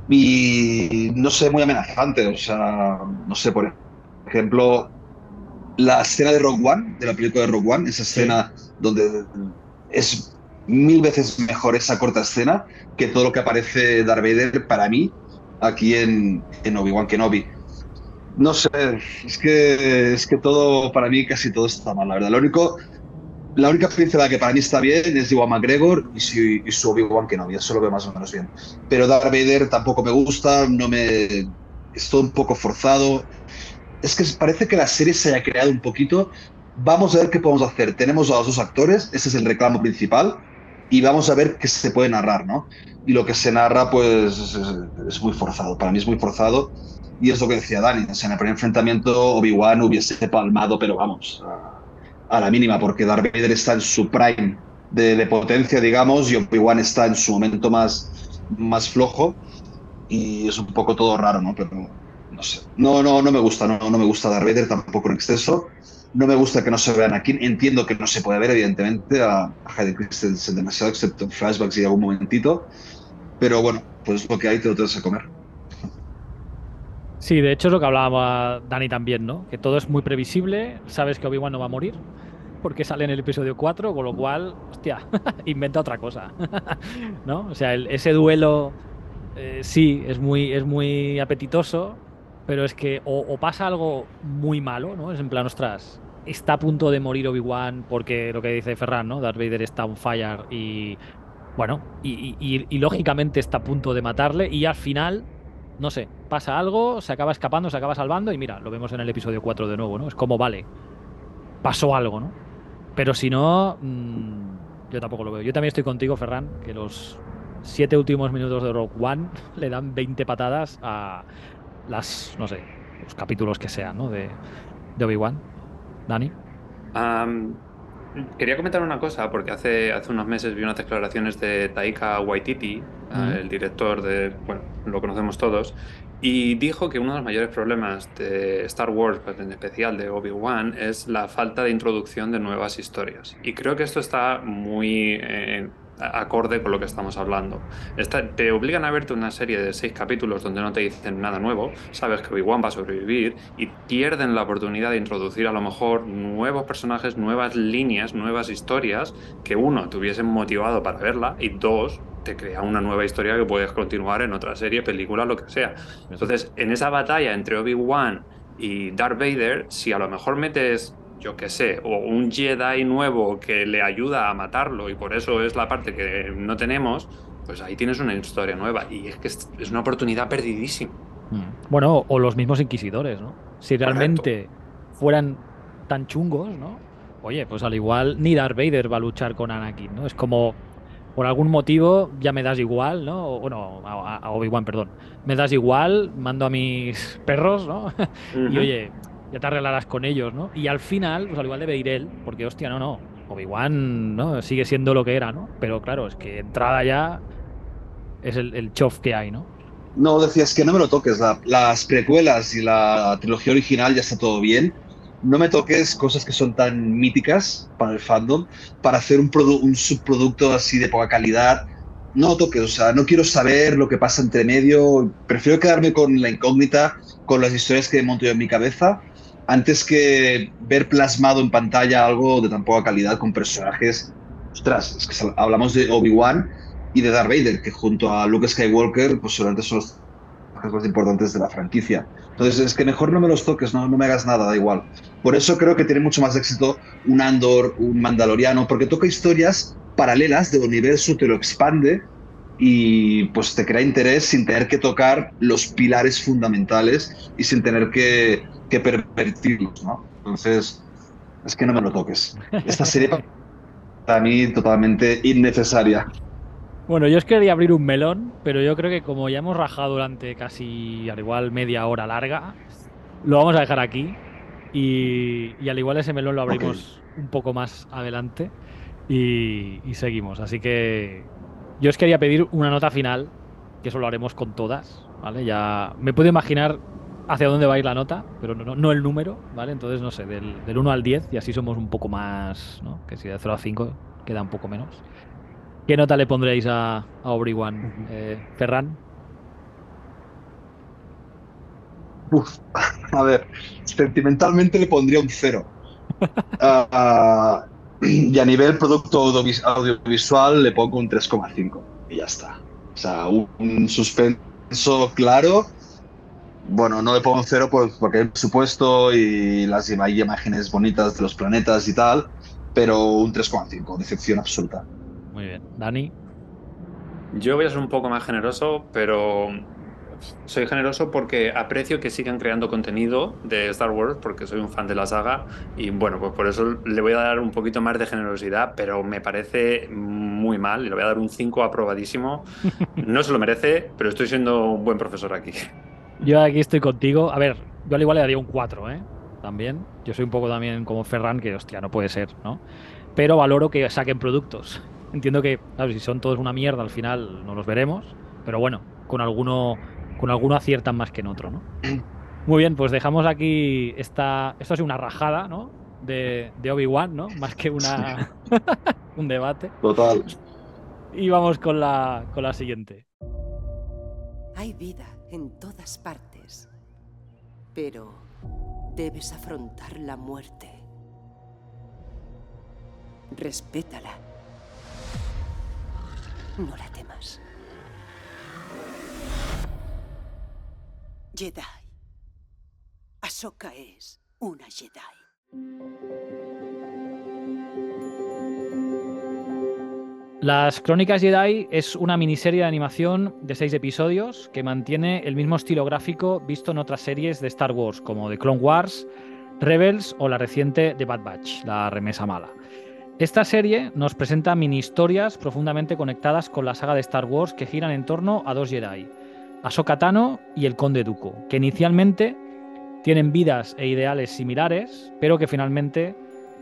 Y no sé, muy amenazante. O sea, no sé, por ejemplo, la escena de Rogue One, de la película de Rogue One, esa escena donde es mil veces mejor esa corta escena que todo lo que aparece Darth Vader para mí aquí en, en Obi-Wan Kenobi. No sé, es que, es que todo, para mí casi todo está mal, la verdad. Lo único, la única pincelada que para mí está bien es Iwan McGregor y su, y su Obi-Wan Kenobi, eso lo veo más o menos bien. Pero Darth Vader tampoco me gusta, no me... Es todo un poco forzado. Es que parece que la serie se haya creado un poquito. Vamos a ver qué podemos hacer. Tenemos a los dos actores, ese es el reclamo principal, y vamos a ver qué se puede narrar, ¿no? Y lo que se narra, pues, es, es muy forzado. Para mí es muy forzado. Y es lo que decía Dani. O sea, en el primer enfrentamiento, Obi-Wan hubiese palmado, pero vamos, a, la mínima, porque Darth Vader está en su prime de, de potencia, digamos, y Obi-Wan está en su momento más, más flojo. Y es un poco todo raro, ¿no? Pero no sé. No, no, no me gusta, no, no me gusta Darth Vader tampoco en exceso. No me gusta que no se vean aquí. Entiendo que no se puede ver, evidentemente, a, a Hayden Christensen demasiado, excepto en flashbacks y algún momentito. Pero bueno, pues lo que hay te lo tienes comer.
Sí, de hecho es lo que hablaba Dani también, ¿no? Que todo es muy previsible, sabes que Obi-Wan no va a morir, porque sale en el episodio 4, con lo cual, hostia, [LAUGHS] inventa otra cosa, [LAUGHS] ¿no? O sea, ese duelo eh, sí es muy, es muy apetitoso, pero es que o, pasa algo muy malo, ¿no? Es en plan, ostras, está a punto de morir Obi-Wan porque lo que dice Ferran, ¿no? Darth Vader está on fire y, bueno, y lógicamente está a punto de matarle y al final no sé, pasa algo, se acaba escapando, se acaba salvando y mira, lo vemos en el episodio 4 de nuevo, ¿no? Es como, vale, pasó algo, ¿no? Pero si no, mmm, yo tampoco lo veo. Yo también estoy contigo, Ferran, que los siete últimos minutos de Rogue One [LAUGHS] le dan 20 patadas a las, no sé, los capítulos que sean, ¿no? De, de Obi-Wan. Dani.
Quería comentar una cosa, porque hace, hace unos meses vi unas declaraciones de Taika Waititi, uh -huh. el director de, bueno, lo conocemos todos, y dijo que uno de los mayores problemas de Star Wars, en especial de Obi-Wan, es la falta de introducción de nuevas historias. Y creo que esto está muy eh, acorde con lo que estamos hablando. Está, te obligan a verte una serie de seis capítulos donde no te dicen nada nuevo, sabes que Obi-Wan va a sobrevivir y pierden la oportunidad de introducir a lo mejor nuevos personajes, nuevas líneas, nuevas historias que uno te hubiesen motivado para verla y dos te crea una nueva historia que puedes continuar en otra serie, película, lo que sea. Entonces, en esa batalla entre Obi-Wan y Darth Vader, si a lo mejor metes yo qué sé, o un Jedi nuevo que le ayuda a matarlo y por eso es la parte que no tenemos, pues ahí tienes una historia nueva y es que es una oportunidad perdidísima.
Bueno, o los mismos inquisidores, ¿no? Si realmente fueran tan chungos, ¿no? Oye, pues al igual ni Darth Vader va a luchar con Anakin, ¿no? Es como, por algún motivo ya me das igual, ¿no? Bueno, a, Obi-Wan, perdón. Me das igual, mando a mis perros, ¿no? [LAUGHS] y oye, ya te arreglarás con ellos, ¿no? Y al final, pues al igual debe ir él, porque hostia, no, no. Obi-Wan, ¿no? Sigue siendo lo que era, ¿no? Pero claro, es que entrada ya es el, el chof que hay, ¿no?
No, decías que no me lo toques. la- las precuelas y la trilogía original ya está todo bien. No me toques cosas que son tan míticas para el fandom para hacer un, un subproducto así de poca calidad. No toques, o sea, no quiero saber lo que pasa entre medio. Prefiero quedarme con la incógnita, con las historias que monto yo en mi cabeza, antes que ver plasmado en pantalla algo de tan poca calidad con personajes. Ostras, es que hablamos de Obi-Wan y de Darth Vader, que junto a Luke Skywalker, pues seguramente son los más importantes de la franquicia. Entonces, es que mejor no me los toques, no, no me hagas nada, da igual. Por eso creo que tiene mucho más éxito un Andor, un Mandaloriano, porque toca historias paralelas del universo, te lo expande y pues te crea interés sin tener que tocar los pilares fundamentales y sin tener que, que pervertirlos, ¿no? Entonces, es que no me lo toques. Esta serie para mí totalmente innecesaria.
Bueno, yo os quería abrir un melón, pero yo creo que como ya hemos rajado durante casi al igual media hora larga, lo vamos a dejar aquí. Y, y al igual ese melón lo abrimos un poco más adelante y, y seguimos. Así que yo os quería pedir una nota final, que eso lo haremos con todas, ¿vale? Ya me puedo imaginar hacia dónde va a ir la nota, pero no, no- no el número, ¿vale? Entonces, no sé, del, del 1 al 10 y así somos un poco más, ¿no? Que si de 0 a 5 queda un poco menos. ¿Qué nota le pondréis a, a Obi-Wan, eh, Ferran?
Uf, [LAUGHS] a ver, sentimentalmente le pondría un cero. [LAUGHS] Ah, ah, [CLEARS THROAT] y a nivel producto audiovis- audiovisual le pongo un 3,5 y ya está. O sea, un, suspenso claro. Bueno, no le pongo un cero pues, porque hay presupuesto y las hay imágenes bonitas de los planetas y tal, pero un 3,5, decepción absoluta.
Muy bien. Dani.
Yo voy a ser un poco más generoso, pero soy generoso porque aprecio que sigan creando contenido de Star Wars, porque soy un fan de la saga, y bueno, pues por eso le voy a dar un poquito más de generosidad, pero me parece muy mal, y le voy a dar un 5 aprobadísimo. [LAUGHS] No se lo merece, pero estoy siendo un buen profesor aquí.
Yo aquí estoy contigo. A ver, yo al igual le daría un 4, ¿eh? También. Yo soy un poco también como Ferran, que hostia, no puede ser, ¿no? Pero valoro que saquen productos. Entiendo que, claro, si son todos una mierda, al final no los veremos. Pero bueno, con alguno, con alguno aciertan más que en otro, ¿no? Muy bien, pues dejamos aquí esta. Esto ha sido una rajada, ¿no? De, de Obi-Wan, ¿no? Más que una [LAUGHS] un debate.
Total.
Y vamos con la, con la siguiente.
Hay vida en todas partes, pero debes afrontar la muerte. Respétala. No la temas. Jedi. Ahsoka es una Jedi.
Las Crónicas Jedi es una miniserie de animación de seis episodios que mantiene el mismo estilo gráfico visto en otras series de Star Wars, como The Clone Wars, Rebels o la reciente The Bad Batch, la remesa mala. Esta serie nos presenta mini historias profundamente conectadas con la saga de Star Wars que giran en torno a dos Jedi, Ahsoka Tano y el Conde Dooku, que inicialmente tienen vidas e ideales similares, pero que finalmente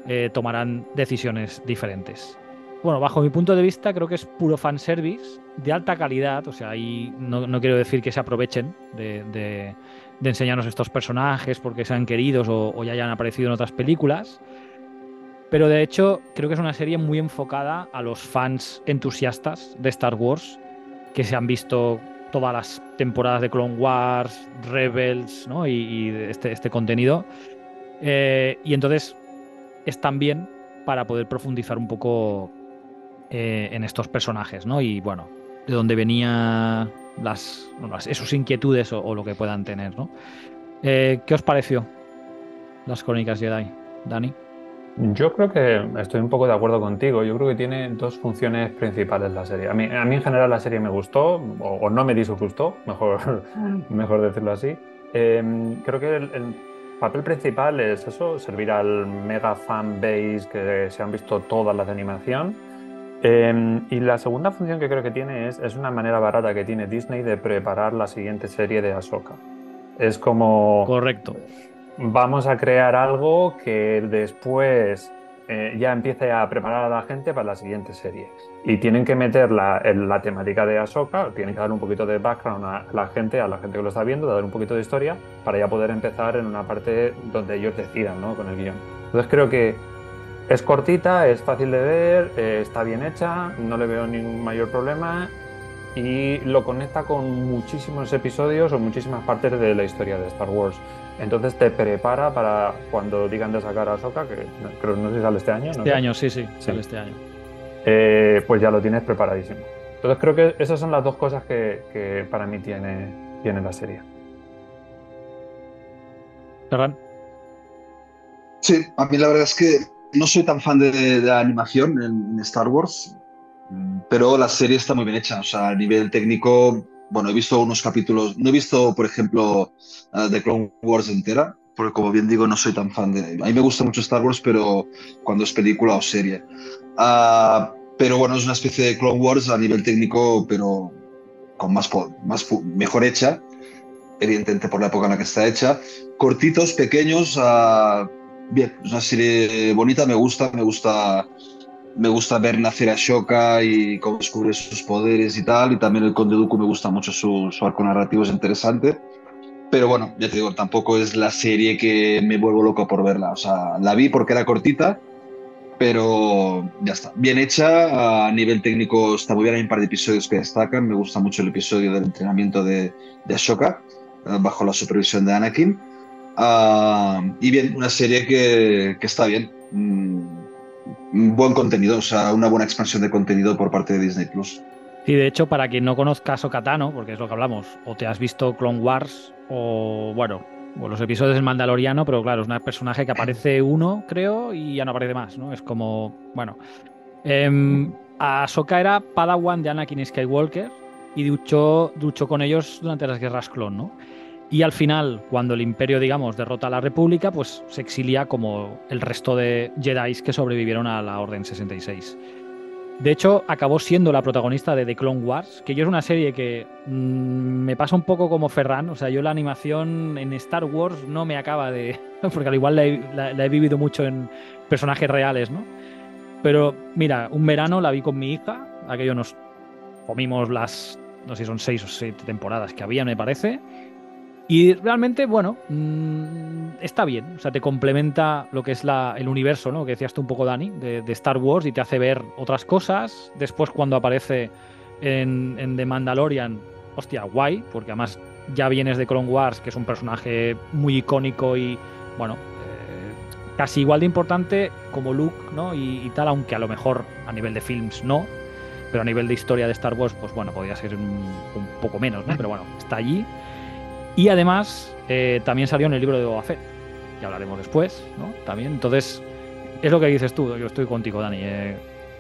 eh, tomarán decisiones diferentes. Bueno, bajo mi punto de vista, creo que es puro fanservice de alta calidad. O sea, ahí no, no quiero decir que se aprovechen de, de- de enseñarnos estos personajes porque sean queridos o, o ya hayan aparecido en otras películas. Pero de hecho, creo que es una serie muy enfocada a los fans entusiastas de Star Wars que se han visto todas las temporadas de Clone Wars, Rebels, ¿no? Y, este, este contenido. Eh, y entonces es también para poder profundizar un poco eh, en estos personajes, ¿no? Y bueno, de dónde venían las, bueno, sus inquietudes o, o lo que puedan tener, ¿no? Eh, ¿Qué os pareció las crónicas Jedi, Dani?
Yo creo que estoy un poco de acuerdo contigo. Yo creo que tiene dos funciones principales la serie. A mí, a mí en general la serie me gustó, o, o no me disgustó, [LAUGHS] mejor, mejor decirlo así. Eh, creo que el, el-
papel principal es eso, servir al mega fan base que se han visto todas las de animación. Eh, y la segunda función que creo que tiene es, es una manera barata que tiene Disney de preparar la siguiente serie de Ahsoka. Es como...
Correcto.
Vamos a crear algo que después eh, ya empiece a preparar a la gente para la siguiente serie. Y tienen que meter la, en la temática de Ahsoka, tienen que dar un poquito de background a la gente, a la gente que lo está viendo, dar un poquito de historia, para ya poder empezar en una parte donde ellos decidan ¿no? con el guion. Entonces creo que es cortita, es fácil de ver, eh, está bien hecha, no le veo ningún mayor problema y lo conecta con muchísimos episodios o muchísimas partes de la historia de Star Wars. Entonces te prepara para cuando digan de sacar a Ahsoka, que creo no sé si sale este año. ¿no?
Este año, sí, sí, sale este año.
eh, pues ya lo tienes preparadísimo. Entonces creo que esas son las dos cosas que, que para mí tiene, tiene la serie.
Ferran.
Sí, a mí la verdad es que no soy tan fan de, de la animación en, en Star Wars, pero la serie está muy bien hecha. O sea, a nivel técnico, bueno, he visto unos capítulos, no he visto, por ejemplo, uh, The Clone Wars entera, porque como bien digo, no soy tan fan de... A mí me gusta mucho Star Wars, pero cuando es película o serie. Ah, pero bueno, es una especie de Clone Wars a nivel técnico, pero con más, más mejor hecha, evidentemente por la época en la que está hecha. Cortitos, pequeños, ah, bien, es una serie bonita, me gusta, me gusta, me gusta ver nacer a Shoka y cómo descubre sus poderes y tal, y también el Conde Dooku me gusta mucho su, su arco narrativo, es interesante. Pero bueno, ya te digo, tampoco es la serie que me vuelvo loco por verla. O sea, la vi porque era cortita, pero ya está. Bien hecha, a nivel técnico está muy bien, hay un par de episodios que destacan. Me gusta mucho el episodio del entrenamiento de, de Ashoka, eh, bajo la supervisión de Anakin. Ah, y bien, una serie que, que está bien. Mm, un buen contenido, o sea, una buena expansión de contenido por parte de Disney Plus.
Sí, de hecho, para quien no conozca Sokatano, porque es lo que hablamos, o te has visto Clone Wars, o bueno, o los episodios del Mandaloriano, pero claro, es un personaje que aparece uno, creo, y ya no aparece más, ¿no? Es como, bueno. Eh, Ahsoka era Padawan de Anakin Skywalker y luchó, luchó con ellos durante las guerras clon, ¿no? Y al final, cuando el Imperio, digamos, derrota a la República, pues se exilia como el resto de Jedi que sobrevivieron a la Orden 66. De hecho, acabó siendo la protagonista de The Clone Wars, que yo es una serie que mm, me pasa un poco como Ferran. O sea, yo la animación en Star Wars no me acaba de. [LAUGHS] Porque al igual la he, la- la he vivido mucho en personajes reales, ¿no? Pero mira, un verano la vi con mi hija, aquello nos comimos las. No sé si son seis o siete temporadas que había, me parece. Y realmente, bueno, mm, está bien. O sea, te complementa lo que es la, el universo, ¿no? Que decías tú un poco, Dani, de, Star Wars y te hace ver otras cosas. Después, cuando aparece en, en The Mandalorian, hostia, guay, porque además ya vienes de Clone Wars, que es un personaje muy icónico y, bueno, eh, casi igual de importante como Luke, ¿no? Y, tal, aunque a lo mejor a nivel de films no. Pero a nivel de historia de Star Wars, pues bueno, podría ser un poco menos, ¿no? Pero bueno, está allí. Y además, eh, también salió en el libro de Boba Fett. Ya hablaremos después, ¿no? También. Entonces, es lo que dices tú. Yo estoy contigo, Dani. eh,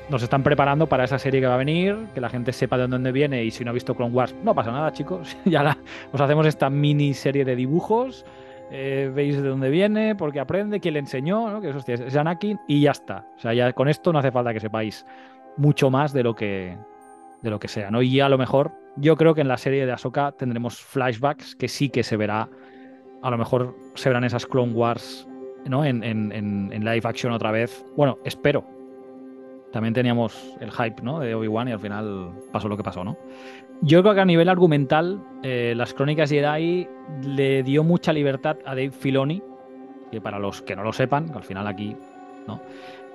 nos están preparando para esa serie que va a venir, que la gente sepa de dónde viene y si no ha visto Clone Wars, no pasa nada, chicos. [LAUGHS] ya la- os hacemos esta mini serie de dibujos. eh, veis de dónde viene, por qué aprende, quién le enseñó, ¿no? que hostia, es Anakin y ya está. O sea, ya con esto no hace falta que sepáis mucho más de lo que de lo que sea, ¿no? Y a lo mejor yo creo que en la serie de Ahsoka tendremos flashbacks que sí que se verá, a lo mejor se verán esas Clone Wars, ¿no? En, live action otra vez. Bueno, espero. También teníamos el hype, ¿no? De Obi-Wan y al final pasó lo que pasó, ¿no? Yo creo que a nivel argumental, eh, las Crónicas Jedi le dio mucha libertad a Dave Filoni, que para los que no lo sepan, al final aquí, ¿no?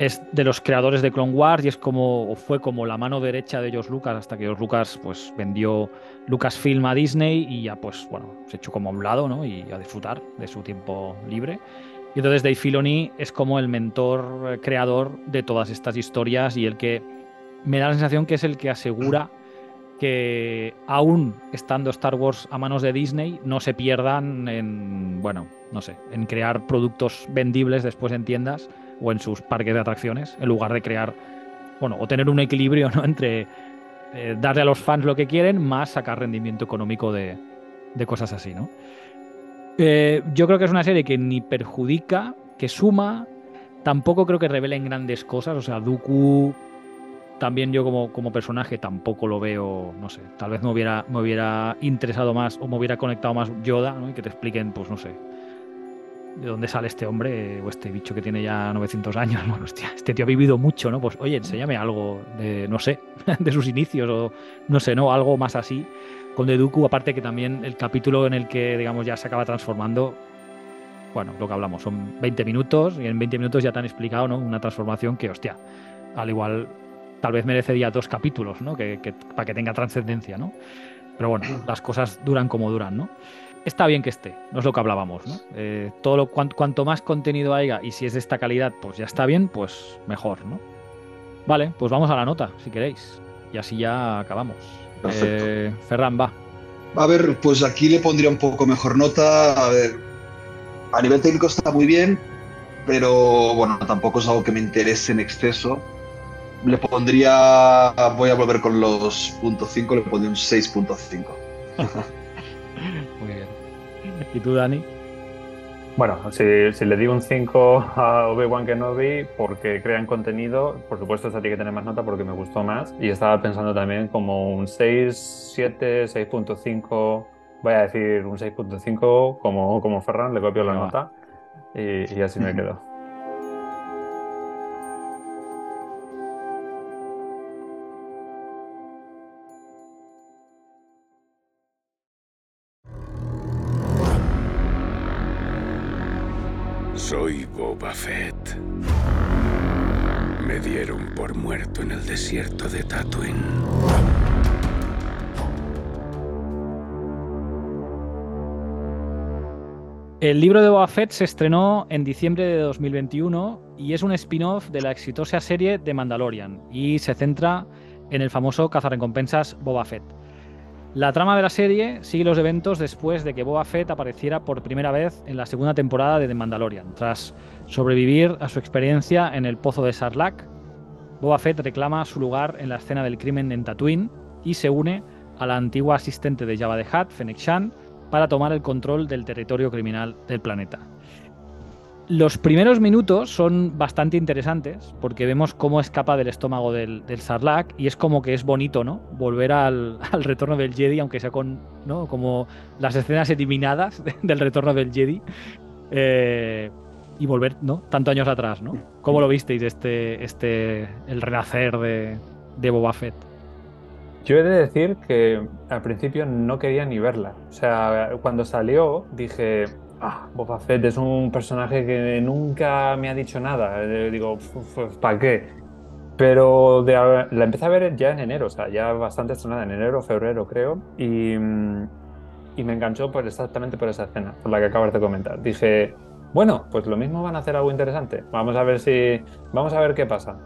Es de los creadores de Clone Wars y es como, fue como la mano derecha de George Lucas hasta que George Lucas pues vendió Lucasfilm a Disney y ya pues bueno, se echó como a un lado, ¿no? Y a disfrutar de su tiempo libre. Y entonces Dave Filoni es como el mentor eh, creador de todas estas historias y el que me da la sensación que es el que asegura que aún estando Star Wars a manos de Disney no se pierdan en, bueno, no sé, en crear productos vendibles después en tiendas o en sus parques de atracciones, en lugar de crear, bueno, o tener un equilibrio ¿no? [LAUGHS] entre eh, darle a los fans lo que quieren más sacar rendimiento económico de, de cosas así, ¿no? Eh, yo creo que es una serie que ni perjudica, que suma, tampoco creo que revelen grandes cosas, o sea, Dooku también yo como, como personaje tampoco lo veo, no sé, tal vez me hubiera, me hubiera interesado más o me hubiera conectado más Yoda, ¿no? Y que te expliquen, pues no sé, de dónde sale este hombre o este bicho que tiene ya 900 años. [LAUGHS] Bueno, hostia, este tío ha vivido mucho, ¿no? Pues oye, enséñame algo de, no sé, [LAUGHS] de sus inicios o no sé, ¿no? Algo más así. Con de Dooku, aparte que también el capítulo en el que, digamos, ya se acaba transformando, bueno, lo que hablamos, son 20 minutos y en 20 minutos ya te han explicado, ¿no? Una transformación que, hostia, al igual tal vez merecería dos capítulos, ¿no? Que, que- para que tenga trascendencia, ¿no? Pero bueno, las cosas duran como duran, ¿no? Está bien que esté, no es lo que hablábamos, ¿no? Eh, todo lo, cuan- cuanto más contenido haya y si es de esta calidad, pues ya está bien, pues mejor, ¿no? Vale, pues vamos a la nota, si queréis. Y así ya acabamos.
Perfecto.
Eh, Ferran, va.
A ver, pues aquí le pondría un poco mejor nota. A ver, a nivel técnico está muy bien, pero bueno, tampoco es algo que me interese en exceso. Le pondría, voy a volver con los punto .5, le pondría un 6.5. [LAUGHS]
Muy bien. ¿Y tú, Dani?
Bueno, si, si le di un 5 a Obi-Wan Kenobi porque crean contenido, por supuesto esta tiene que tener más nota porque me gustó más. Y estaba pensando también como un 6, 7, 6.5, voy a decir un 6.5 como, como Ferran, le copio la nota y, y así me quedo. [LAUGHS]
Soy Boba Fett. Me dieron por muerto en el desierto de Tatooine.
El libro de Boba Fett se estrenó en diciembre de 2021 y es un spin-off de la exitosa serie de Mandalorian y se centra en el famoso cazarrecompensas Boba Fett. La trama de la serie sigue los eventos después de que Boba Fett apareciera por primera vez en la segunda temporada de The Mandalorian. Tras sobrevivir a su experiencia en el pozo de Sarlacc, Boba Fett reclama su lugar en la escena del crimen en Tatooine y se une a la antigua asistente de Jabba the Hutt, Fennec Shan, para tomar el control del territorio criminal del planeta. Los primeros minutos son bastante interesantes porque vemos cómo escapa del estómago del, del Sarlacc y es como que es bonito, ¿no? Volver al, [LAUGHS] retorno del Jedi, aunque sea con, ¿no? Como las escenas eliminadas del retorno del Jedi. eh, y volver, ¿no? Tanto años atrás, ¿no? ¿Cómo lo visteis este, este, el renacer de, de Boba Fett?
Yo he de decir que al principio no quería ni verla. O sea, cuando salió dije, ah, Boba Fett es un personaje que nunca me ha dicho nada. Eh, Digo, ¿para qué? Pero de la empecé a ver ya en enero, o sea, ya bastante estrenada, en enero, febrero creo, y, mm, y me enganchó por exactamente por esa escena, por la que acabas de comentar. Dije, bueno, pues lo mismo van a hacer algo interesante. Vamos a ver si, vamos a ver qué pasa.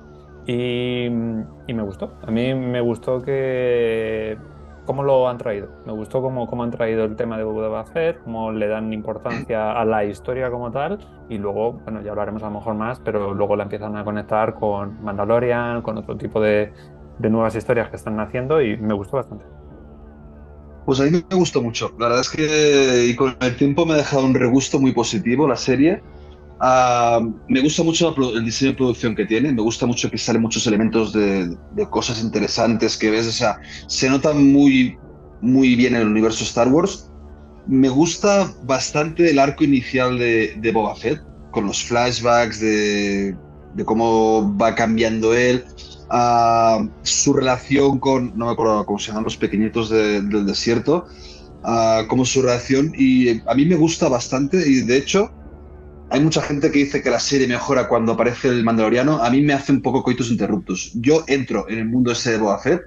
Y, y me gustó. A mí me gustó que cómo lo han traído. Me gustó cómo, cómo han traído el tema de Boba Fett, cómo le dan importancia a la historia como tal. Y luego, bueno, ya hablaremos a lo mejor más, pero luego la empiezan a conectar con Mandalorian, con otro tipo de, de nuevas historias que están haciendo y me gustó bastante.
Pues a mí me gustó mucho. La verdad es que y con el tiempo me ha dejado un regusto muy positivo la serie. Ah, me gusta mucho el diseño de producción que tiene. Me gusta mucho que salen muchos elementos de, cosas interesantes que ves. O sea, se nota muy, muy bien en el universo Star Wars. Me gusta bastante el arco inicial de, de Boba Fett, con los flashbacks de, cómo va cambiando él. Ah, su relación con, no me acuerdo cómo se llaman los pequeñitos de- del desierto, ah, como su relación, y a mí me gusta bastante, y de hecho, hay mucha gente que dice que la serie mejora cuando aparece el Mandaloriano, a mí me hace un poco coitus interruptus. Yo entro en el mundo ese de Boba Fett,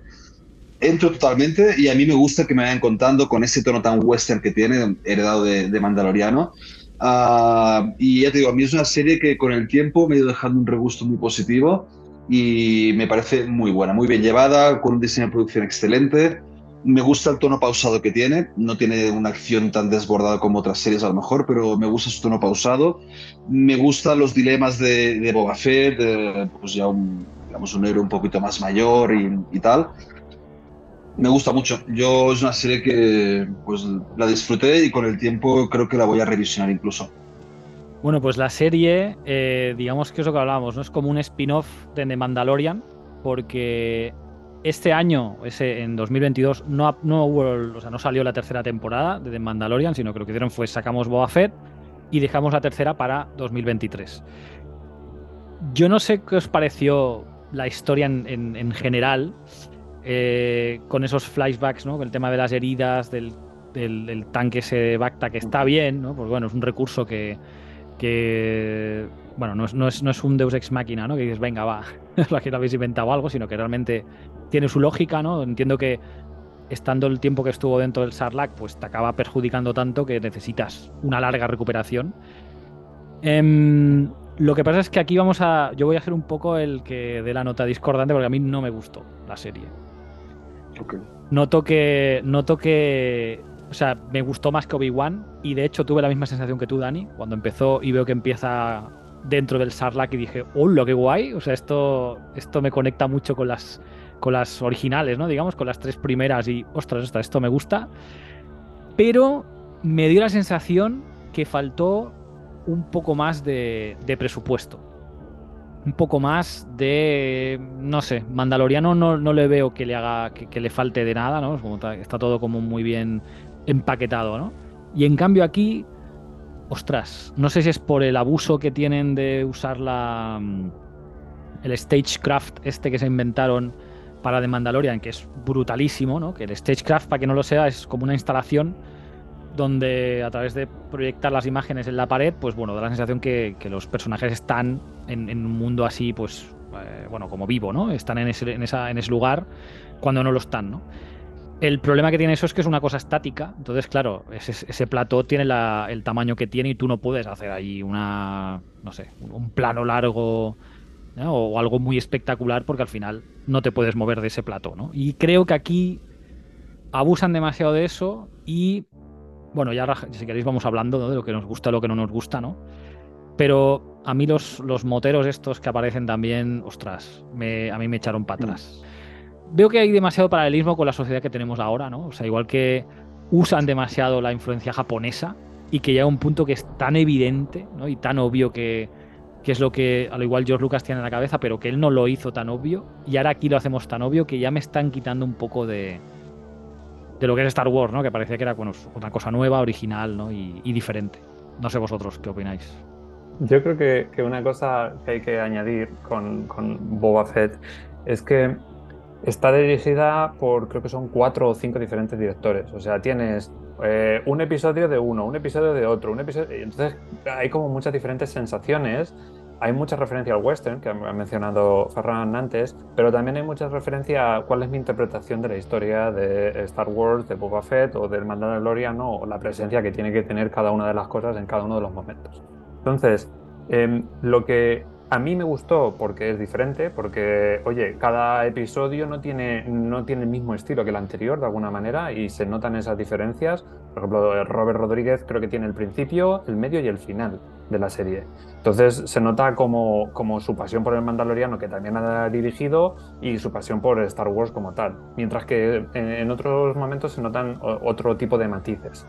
entro totalmente, y a mí me gusta que me vayan contando con ese tono tan western que tiene, heredado de, Mandaloriano. Ah, y ya te digo, a mí es una serie que con el tiempo me ha ido dejando un regusto muy positivo y me parece muy buena, muy bien llevada, con un diseño de producción excelente. Me gusta el tono pausado que tiene, no tiene una acción tan desbordada como otras series a lo mejor, pero me gusta su tono pausado. Me gustan los dilemas de, de Boba Fett, de, pues ya un, digamos, un héroe un poquito más mayor y, y tal. Me gusta mucho. Yo es una serie que pues la disfruté y con el tiempo creo que la voy a revisionar incluso.
Bueno, pues la serie, eh, digamos que es lo que hablábamos, ¿no? Es como un spin-off de The Mandalorian, porque este año, ese, en 2022, no, no, hubo, o sea, no salió la tercera temporada de The Mandalorian, sino que lo que hicieron fue sacamos Boba Fett y dejamos la tercera para 2023. Yo no sé qué os pareció la historia en, en, en general, eh, con esos flashbacks, ¿no? Con el tema de las heridas, del, del, tanque ese de Bacta, que está bien, ¿no? Pues bueno, es un recurso que, bueno, no es, no, es, no es, un Deus Ex Máquina, ¿no? Que dices, venga, va, [LAUGHS] que habéis inventado algo, sino que realmente tiene su lógica, ¿no? Entiendo que estando el tiempo que estuvo dentro del Sarlacc, pues te acaba perjudicando tanto que necesitas una larga recuperación. Eh, lo que pasa es que aquí vamos a. Yo voy a hacer un poco el que dé la nota discordante, porque a mí no me gustó la serie.
Okay.
Noto que. Noto que. O sea, me gustó más que Obi-Wan. Y de hecho tuve la misma sensación que tú, Dani, cuando empezó y veo que empieza dentro del Sarlacc y dije, ¡hola, qué guay! O sea, esto, esto me conecta mucho con las, con las originales, ¿no? Digamos, con las tres primeras y, ostras, ostras, esto me gusta. Pero me dio la sensación que faltó un poco más de, de presupuesto. Un poco más de, no sé, Mandaloriano no, no le veo que le haga, que, le falte de nada, ¿no? Está, está todo como muy bien empaquetado, ¿no? Y en cambio aquí, ostras, no sé si es por el abuso que tienen de usar la el stagecraft este que se inventaron para The Mandalorian, que es brutalísimo, ¿no? Que el stagecraft, para que no lo sea, es como una instalación donde a través de proyectar las imágenes en la pared, pues bueno, da la sensación que, los personajes están en, un mundo así, pues, eh, bueno, como vivo, ¿no? Están en ese, lugar cuando no lo están, ¿no? El problema que tiene eso es que es una cosa estática. Entonces, claro, ese, ese plató tiene el tamaño que tiene y tú no puedes hacer ahí una, no sé, un plano largo ¿no? o algo muy espectacular porque al final no te puedes mover de ese plató, ¿no? Y creo que aquí abusan demasiado de eso y, bueno, ya si queréis vamos hablando ¿no? de lo que nos gusta y lo que no nos gusta, ¿no? Pero a mí los, los moteros estos que aparecen también, ostras, me, a mí me echaron para atrás. Mm veo que hay demasiado paralelismo con la sociedad que tenemos ahora, ¿no? O sea, igual que usan demasiado la influencia japonesa y que llega a un punto que es tan evidente, ¿no? Y tan obvio que, que es lo que al igual George Lucas tiene en la cabeza, pero que él no lo hizo tan obvio y ahora aquí lo hacemos tan obvio que ya me están quitando un poco de de lo que es Star Wars, ¿no? Que parecía que era bueno, una cosa nueva, original, ¿no? Y, diferente. No sé vosotros qué opináis.
Yo creo que, que, una cosa que hay que añadir con, con Boba Fett es que Está dirigida por, creo que son cuatro o cinco diferentes directores. O sea, tienes eh, un episodio de uno, un episodio de otro, un episodio... Entonces hay como muchas diferentes sensaciones. Hay mucha referencia al western, que ha mencionado Ferran antes, pero también hay mucha referencia a cuál es mi interpretación de la historia de Star Wars, de Boba Fett o del Mandalorian, o la presencia que tiene que tener cada una de las cosas en cada uno de los momentos. Entonces, eh, lo que a mí me gustó porque es diferente, porque, oye, cada episodio no tiene, no tiene el mismo estilo que el anterior, de alguna manera, y se notan esas diferencias. Por ejemplo, Robert Rodríguez creo que tiene el principio, el medio y el final de la serie. Entonces se nota como, como su pasión por el Mandaloriano, que también ha dirigido, y su pasión por Star Wars como tal. Mientras que en, en otros momentos se notan otro tipo de matices.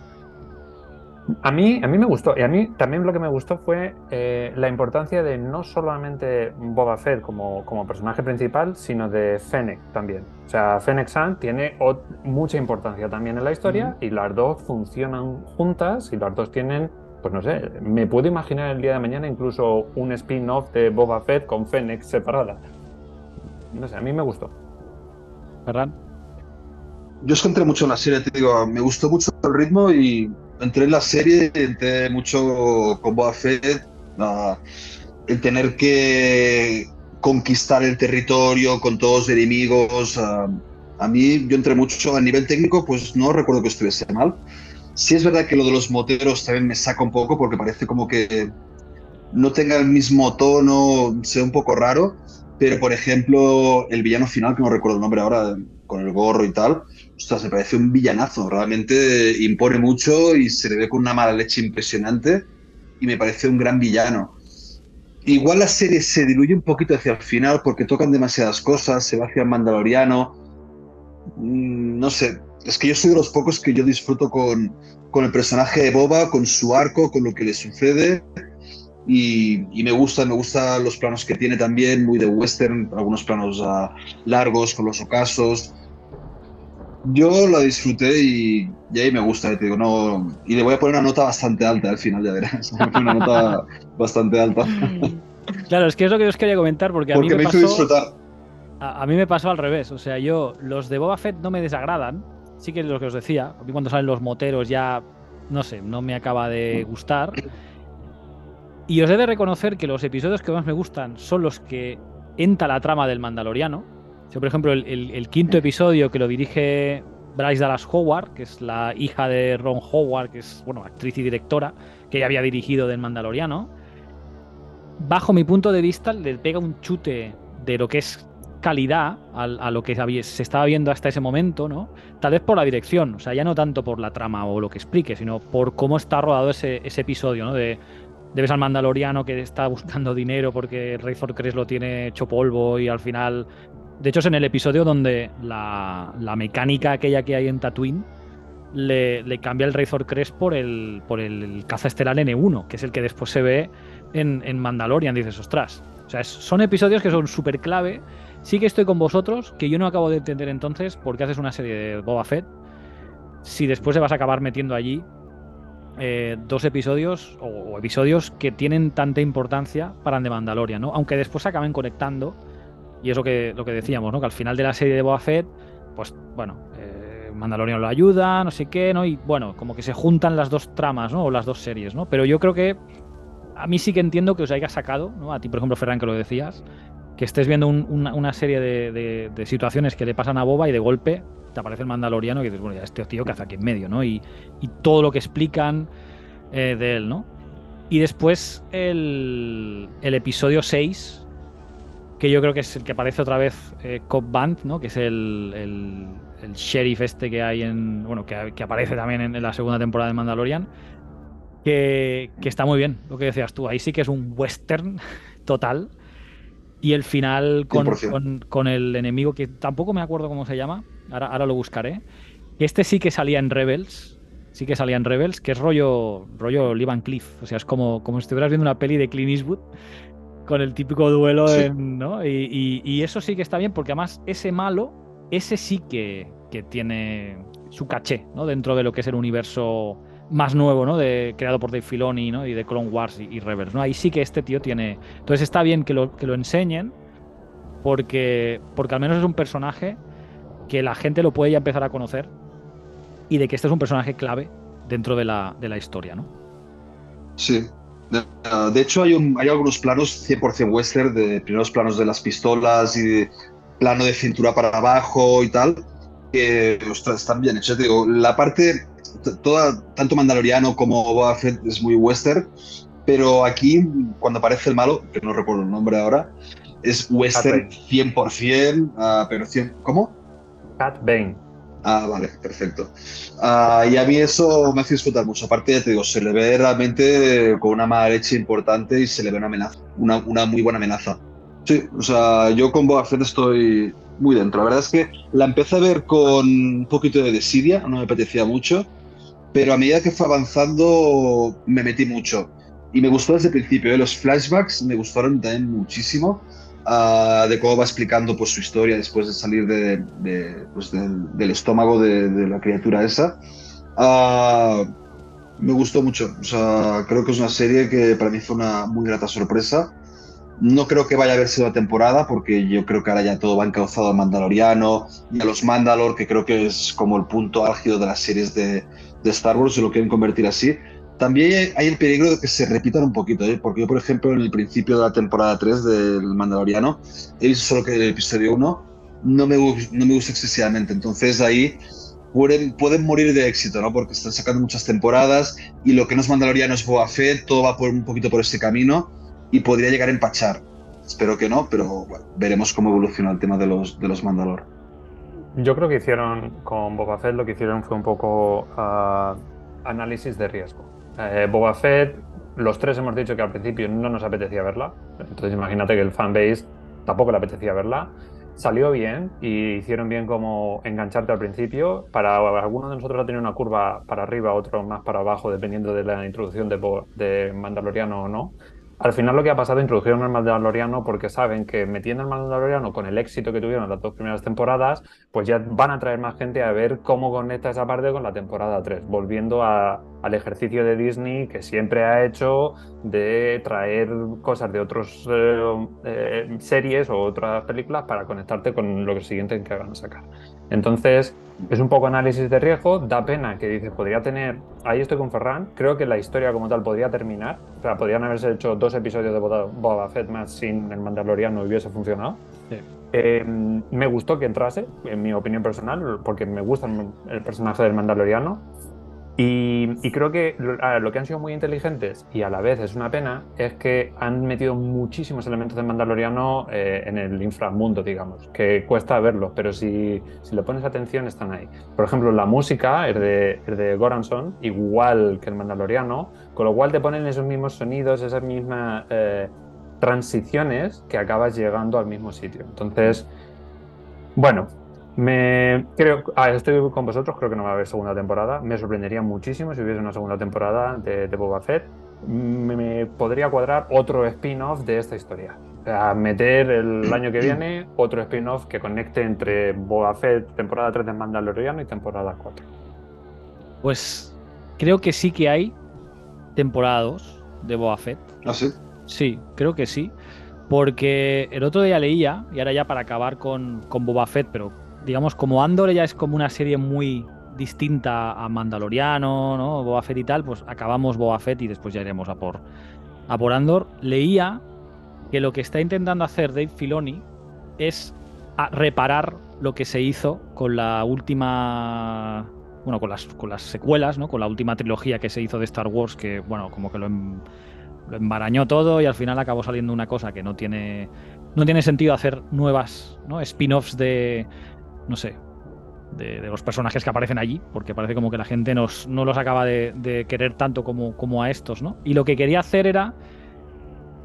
A mí, a mí me gustó, y a mí también lo que me gustó fue eh, la importancia de no solamente Boba Fett como, como, personaje principal, sino de Fennec también. O sea, Fennec San tiene mucha importancia también en la historia mm. y las dos funcionan juntas y las dos tienen, pues no sé, me puedo imaginar el día de mañana incluso un spin-off de Boba Fett con Fennec separada. No sé, a mí me gustó.
¿Verdad?
Yo es que entré mucho en la serie, te digo, me gustó mucho el ritmo y entré en la serie, entré mucho con Boba Fett, uh, el tener que conquistar el territorio con todos los enemigos. Uh, a mí, yo entré mucho a nivel técnico, pues no recuerdo que estuviese mal. Sí es verdad que lo de los moteros también me saca un poco porque parece como que no tenga el mismo tono, sea un poco raro, pero por ejemplo, el villano final, que no recuerdo el nombre ahora, con el gorro y tal, ostras, me parece un villanazo, realmente impone mucho y se le ve con una mala leche impresionante y me parece un gran villano. Igual la serie se diluye un poquito hacia el final porque tocan demasiadas cosas, se va hacia el mandaloriano. mm, no sé, es que yo soy de los pocos que yo disfruto con, con el personaje de Boba, con su arco, con lo que le sucede. Y, y me gusta, me gustan los planos que tiene también, muy de western, algunos planos ah, largos con los ocasos. Yo la disfruté y, y ahí me gusta, eh, te digo, no, y le voy a poner una nota bastante alta al final, ya verás. [LAUGHS] Una nota bastante alta. [LAUGHS]
Claro, es que es lo que os quería comentar porque a
Porque
mí
me
pasó, a, a mí me pasó al revés. O sea, yo, los de Boba Fett no me desagradan. Sí que es lo que os decía. A mí cuando salen los moteros ya, no sé, no me acaba de gustar. Y os he de reconocer que los episodios que más me gustan son los que entra la trama del Mandaloriano. O sea, por ejemplo, el, el- el quinto episodio que lo dirige Bryce Dallas Howard, que es la hija de Ron Howard, que es, bueno, actriz y directora, que ya había dirigido del Mandaloriano. Bajo mi punto de vista, le pega un chute de lo que es calidad al- a, lo que se estaba viendo hasta ese momento, ¿no? Tal vez por la dirección, o sea, ya no tanto por la trama o lo que explique, sino por cómo está rodado ese, episodio, ¿no? De, ves al mandaloriano que está buscando dinero porque Rayford Crest lo tiene hecho polvo y al final... De hecho, es en el episodio donde la, la mecánica aquella que hay en Tatooine le, cambia el Rayford Crest por el, por el caza estelar N1, que es el que después se ve en, Mandalorian. Dices, ostras. O sea, son episodios que son súper clave. Sí que estoy con vosotros, que yo no acabo de entender entonces por qué haces una serie de Boba Fett si después te vas a acabar metiendo allí eh, dos episodios o, episodios que tienen tanta importancia para de Mandalorian, ¿no? Aunque después se acaben conectando, y es lo que, lo que decíamos, ¿no? Que al final de la serie de Boba Fett, pues bueno, eh, Mandalorian lo ayuda, no sé qué, ¿no? Y bueno, como que se juntan las dos tramas, ¿no? O las dos series, ¿no? Pero yo creo que a mí sí que entiendo que os haya sacado, ¿no? A ti, por ejemplo, Ferran, que lo decías, que estés viendo un- una, serie de, situaciones que le pasan a Boba y de golpe te aparece el Mandaloriano y dices, bueno, ya este tío que hace aquí en medio, ¿no? Y, y todo lo que explican eh, de él, ¿no? Y después el, episodio 6, que yo creo que es el que aparece otra vez eh, Cobb Band, ¿no? Que es el, sheriff este que hay en. Bueno, que, aparece también en, la segunda temporada de Mandalorian. Que está muy bien, lo que decías tú. Ahí sí que es un western total. Y el final con,
100%.
con, con el enemigo, que tampoco me acuerdo cómo se llama. Ahora, ahora lo buscaré. Este sí que salía en Rebels. Sí que salía en Rebels, que es rollo, rollo Lee Van Cleef. O sea, es como, como si estuvieras viendo una peli de Clint Eastwood con el típico duelo,
Sí.
en- ¿no? Y, y- y eso sí que está bien, porque además ese malo, ese sí que, que tiene su caché, ¿no? Dentro de lo que es el universo más nuevo, ¿no? De, creado por Dave Filoni, ¿no? Y de Clone Wars y, y ¿no? Ahí sí que este tío tiene... Entonces está bien que lo, que lo enseñen, porque, porque al menos es un personaje que la gente lo puede ya empezar a conocer y de que este es un personaje clave dentro de la, de la historia, ¿no?
Sí. De, ah, hecho, hay, un- hay algunos planos 100% western, de primeros planos de las pistolas y de plano de cintura para abajo y tal, que ostras, están bien hechos. Digo, la parte, toda, tanto Mandaloriano como Boba Fett es muy western, pero aquí, cuando aparece el malo, que no recuerdo el nombre ahora, es western 100%, ah, pero 100, ¿cómo?
Cat Bane.
Ah, vale, perfecto. Ah, y a mí eso me hace disfrutar mucho. Aparte, ya te digo, se le ve realmente con una mala leche importante y se le ve una amenaza, una, una muy buena amenaza. Sí, o sea, yo con Boba Fett estoy muy dentro. La verdad es que la empecé a ver con un poquito de desidia, no me apetecía mucho, pero a medida que fue avanzando me metí mucho. Y me gustó desde el principio, ¿eh? los flashbacks me gustaron también muchísimo ah, de cómo va explicando pues, su historia después de salir de, pues, del, estómago de, de la criatura esa. Ah, me gustó mucho. O sea, creo que es una serie que para mí fue una muy grata sorpresa. No creo que vaya a haber sido la temporada, porque yo creo que ahora ya todo va encauzado al Mandaloriano y a los Mandalor, que creo que es como el punto álgido de las series de, de Star Wars, si lo quieren convertir así. También hay- el peligro de que se repitan un poquito, ¿eh? porque yo, por ejemplo, en el principio de la temporada 3 del Mandaloriano, he visto solo que el episodio 1 no me, no me gusta excesivamente. Entonces ahí pueden, pueden morir de éxito, ¿no? Porque están sacando muchas temporadas y lo que no es Mandaloriano es Boba Fett, todo va por, un poquito por este camino y podría llegar a empachar. Espero que no, pero veremos cómo evoluciona el tema de los, de los Mandalor.
Yo creo que hicieron con Boba Fett lo que hicieron fue un poco ah, análisis de riesgo. Eh, Boba Fett, los tres hemos dicho que al principio no nos apetecía verla, entonces imagínate que el fanbase tampoco le apetecía verla. salió bien y hicieron bien como engancharte al principio. Para algunos de nosotros ha tenido una curva para arriba, otro más para abajo, dependiendo de la introducción de, Bo- de Mandaloriano o no. Al final lo que ha pasado, introdujeron al Mandaloriano porque saben que metiendo el Mandaloriano con el éxito que tuvieron las dos primeras temporadas, pues ya van a traer más gente a ver cómo conecta esa parte con la temporada 3, volviendo a- al ejercicio de Disney que siempre ha hecho de traer cosas de otras series o otras películas para conectarte con lo que siguiente que van a sacar. Entonces, es un poco análisis de riesgo, da pena que dices, podría tener, ahí estoy con Ferran, creo que la historia como tal podría terminar, o sea, podrían haberse hecho dos episodios de Boba Fett más sin el Mandaloriano y hubiese funcionado.
Sí.
Eh, me gustó que entrase, en mi opinión personal, porque me gusta el, el personaje del Mandaloriano. Y, y creo que lo, lo que han sido muy inteligentes y a la vez es una pena es que han metido muchísimos elementos del Mandaloriano eh, en el inframundo, digamos, que cuesta verlos, pero si, si le pones atención están ahí. Por ejemplo, la música es de, es de Goranson, igual que el Mandaloriano, con lo cual te ponen esos mismos sonidos, esas mismas eh, transiciones que acabas llegando al mismo sitio. Entonces, bueno, me creo, ah, estoy con vosotros, creo que no va a haber segunda temporada. Me sorprendería muchísimo si hubiese una segunda temporada de, de Boba Fett. Me, me podría cuadrar otro spin-off de esta historia. O sea, meter el año que viene otro spin-off que conecte entre Boba Fett, temporada 3 de Mandaloriano y temporada 4.
Pues creo que sí que hay temporada 2 de Boba Fett.
¿Ah, sí?
Sí, creo que sí. Porque el otro día leía, y ahora ya para acabar con, con Boba Fett, pero digamos, como Andor ya es como una serie muy distinta a Mandaloriano, ¿no? Boba Fett y tal, pues acabamos Boba Fett y después ya iremos a por, a por Andor. Leía que lo que está intentando hacer Dave Filoni es reparar lo que se hizo con la última. Bueno, con las, con las secuelas, ¿no? Con la última trilogía que se hizo de Star Wars, que, bueno, como que lo, em- lo embarañó todo y al final acabó saliendo una cosa que no tiene. No tiene sentido hacer nuevas, ¿no? Spin-offs de. No sé. De, los personajes que aparecen allí, porque parece como que la gente nos, no los acaba de, querer tanto como, como a estos, ¿no? Y lo que quería hacer era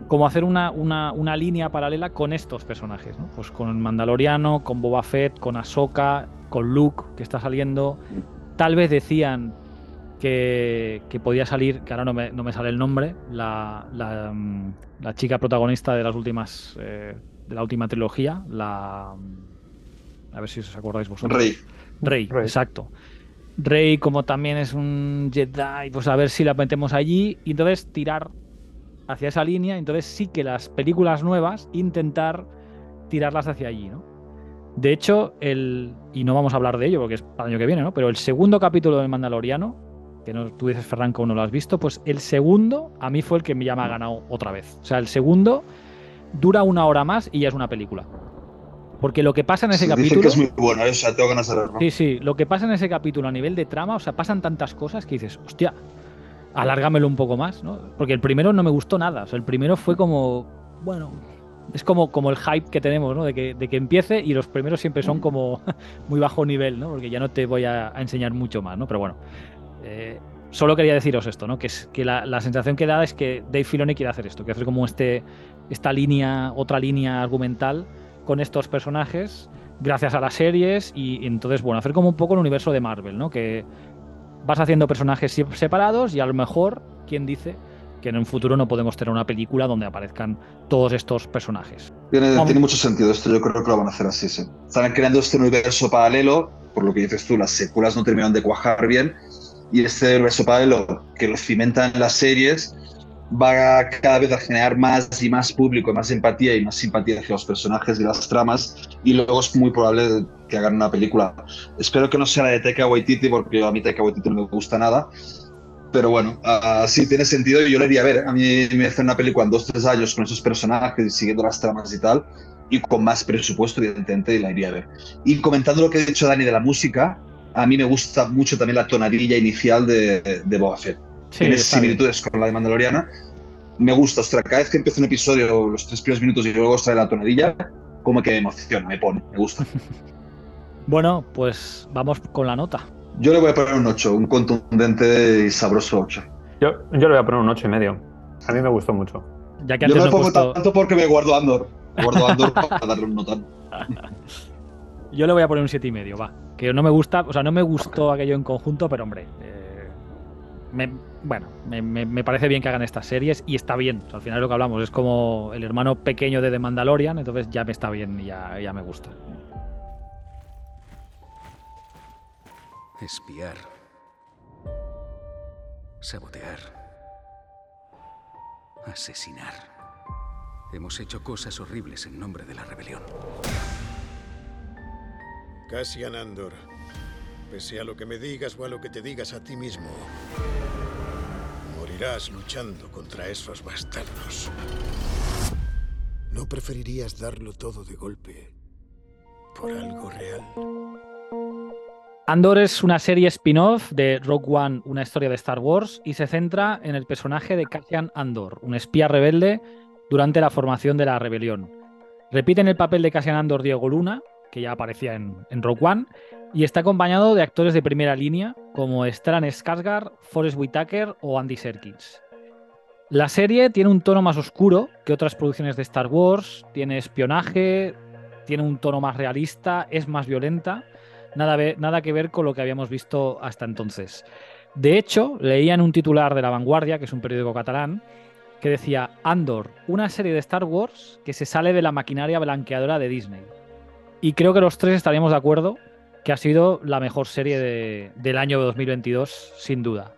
como hacer una, una, una línea paralela con estos personajes, ¿no? Pues con Mandaloriano, con Boba Fett, con Ahsoka, con Luke, que está saliendo. Tal vez decían que, que podía salir, que ahora no me, no me sale el nombre, la, la, mm, la chica protagonista de las últimas. eh, de la última trilogía, la. A ver si os acordáis vosotros.
Rey.
Rey,
Rey.
exacto. Rey, como también es un Jedi, pues a ver si la metemos allí y entonces tirar hacia esa línea. Entonces sí que las películas nuevas intentar tirarlas hacia allí, ¿no? De hecho, el. Y no vamos a hablar de ello porque es para el año que viene, ¿no? Pero el segundo capítulo del Mandaloriano, que no, tú dices, Ferran, que aún no lo has visto, pues el segundo a mí fue el que ya me ha ganado otra vez. O sea, el segundo dura una hora más y ya es una película. Porque lo que pasa en ese
Dicen
capítulo.
que es muy bueno, ¿eh? o sea, tengo ganas de verlo.
Sí, sí, lo que pasa en ese capítulo a nivel de trama, o sea, pasan tantas cosas que dices, hostia, alárgamelo un poco más, ¿no? Porque el primero no me gustó nada, o sea, el primero fue como, bueno, es como, como el hype que tenemos, ¿no? De que, de que empiece y los primeros siempre son como [LAUGHS] muy bajo nivel, ¿no? Porque ya no te voy a, a enseñar mucho más, ¿no? Pero bueno, eh, solo quería deciros esto, ¿no? Que, es, que la, la sensación que da es que Dave Filoni quiere hacer esto, quiere hacer como este, esta línea, otra línea argumental con estos personajes gracias a las series y, y entonces, bueno, hacer como un poco el universo de Marvel, ¿no? Que vas haciendo personajes se- separados y a lo mejor, ¿quién dice? Que en un futuro no podemos tener una película donde aparezcan todos estos personajes.
Tiene, tiene mucho sentido esto, yo creo que lo van a hacer así, sí. Están creando este universo paralelo, por lo que dices tú, las secuelas no terminaron de cuajar bien, y este universo paralelo que lo cimentan las series va cada vez a generar más y más público, más empatía y más simpatía hacia los personajes y las tramas, y luego es muy probable que hagan una película. Espero que no sea la de Taika Waititi, porque a mí Taika Waititi no me gusta nada, pero bueno, ah, sí tiene sentido y yo lo iría a ver. A mí me hace una película en dos, tres años con esos personajes y siguiendo las tramas y tal, y con más presupuesto, evidentemente, y la iría a ver. Y comentando lo que ha dicho Dani de la música, a mí me gusta mucho también la tonadilla inicial de, de Boba Fett. Tiene
está bien.
similitudes con la de Mandaloriana. Me gusta, ostras, cada vez que empieza un episodio, los tres primeros minutos y luego sale la tonadilla, como que me emociona, me pone, me gusta. [LAUGHS]
Bueno, pues vamos con la nota.
Yo le voy a poner un 8, un contundente y sabroso 8.
Yo, yo le voy a poner un 8 y medio. A mí me gustó mucho.
Ya que
Yo
antes
no pongo
puesto...
tanto porque me guardo Andor. Guardo [LAUGHS] Andor para darle un notón. [LAUGHS]
Yo le voy a poner un siete y medio, va. Que no me gusta, o sea, no me gustó aquello en conjunto, pero hombre, eh, me- bueno, me, me- me parece bien que hagan estas series y está bien. O sea, al final es lo que hablamos, es como el hermano pequeño de The Mandalorian, entonces ya me está bien y ya, ya me gusta.
Espiar. Sabotear. Asesinar. Hemos hecho cosas horribles en nombre de la rebelión.
Cassian Andor, pese a lo que me digas o a lo que te digas a ti mismo, luchando contra esos bastardos. ¿No preferirías darlo todo de golpe por algo real?
Andor es una serie spin-off de Rogue One, una historia de Star Wars, y se centra en el personaje de Cassian Andor, un espía rebelde durante la formación de la rebelión. Repiten el papel de Cassian Andor Diego Luna, que ya aparecía en, en Rogue One, y está acompañado de actores de primera línea como Stellan Skarsgård, Forrest Whitaker o Andy Serkis. La serie tiene un tono más oscuro que otras producciones de Star Wars, tiene espionaje, tiene un tono más realista, es más violenta, nada, nada que ver con lo que habíamos visto hasta entonces. De hecho, leía en un titular de La Vanguardia, que es un periódico catalán, que decía Andor, una serie de Star Wars que se sale de la maquinaria blanqueadora de Disney. Y creo que los tres estaríamos de acuerdo que ha sido la mejor serie de- del año 2022, sin duda.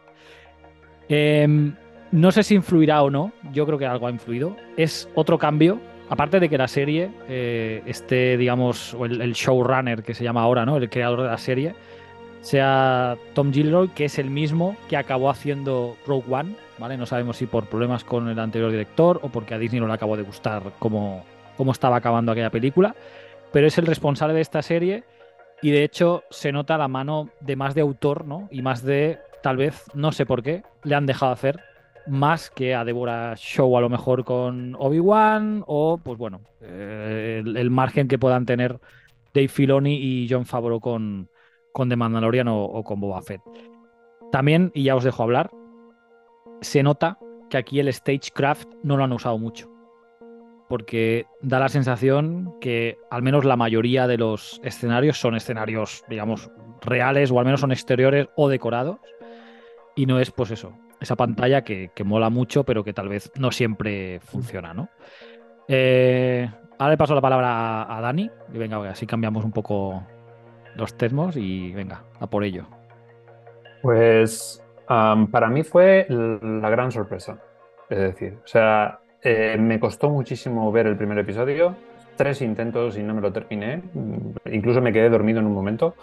Em, no sé si influirá o no, yo creo que algo ha influido. Es otro cambio, aparte de que la serie eh, esté, digamos, o el, el showrunner que se llama ahora, ¿no? El creador de la serie, sea Tom Gilroy, que es el mismo que acabó haciendo Rogue One, ¿vale? No sabemos si por problemas con el anterior director o porque a Disney no le acabó de gustar cómo, cómo estaba acabando aquella película, pero es el responsable de esta serie y de hecho se nota la mano de más de autor, ¿no? Y más de, tal vez, no sé por qué, le han dejado hacer más que a Deborah Show a lo mejor con Obi-Wan o, pues bueno, eh, el, margen que puedan tener Dave Filoni y John Favreau con, con The Mandalorian o, o con Boba Fett. También, y ya os dejo hablar, se nota que aquí el stagecraft no lo han usado mucho. Porque da la sensación que al menos la mayoría de los escenarios son escenarios, digamos, reales o al menos son exteriores o decorados. Y no es, pues eso, esa pantalla que, que mola mucho, pero que tal vez no siempre funciona, ¿no? Eh, ahora le paso la palabra a, Dani. Y venga, así cambiamos un poco los termos y venga, a por ello.
Pues para mí fue la gran sorpresa. Es decir, o sea, eh, me costó muchísimo ver el primer episodio, tres intentos y no me lo terminé. Incluso me quedé dormido en un momento.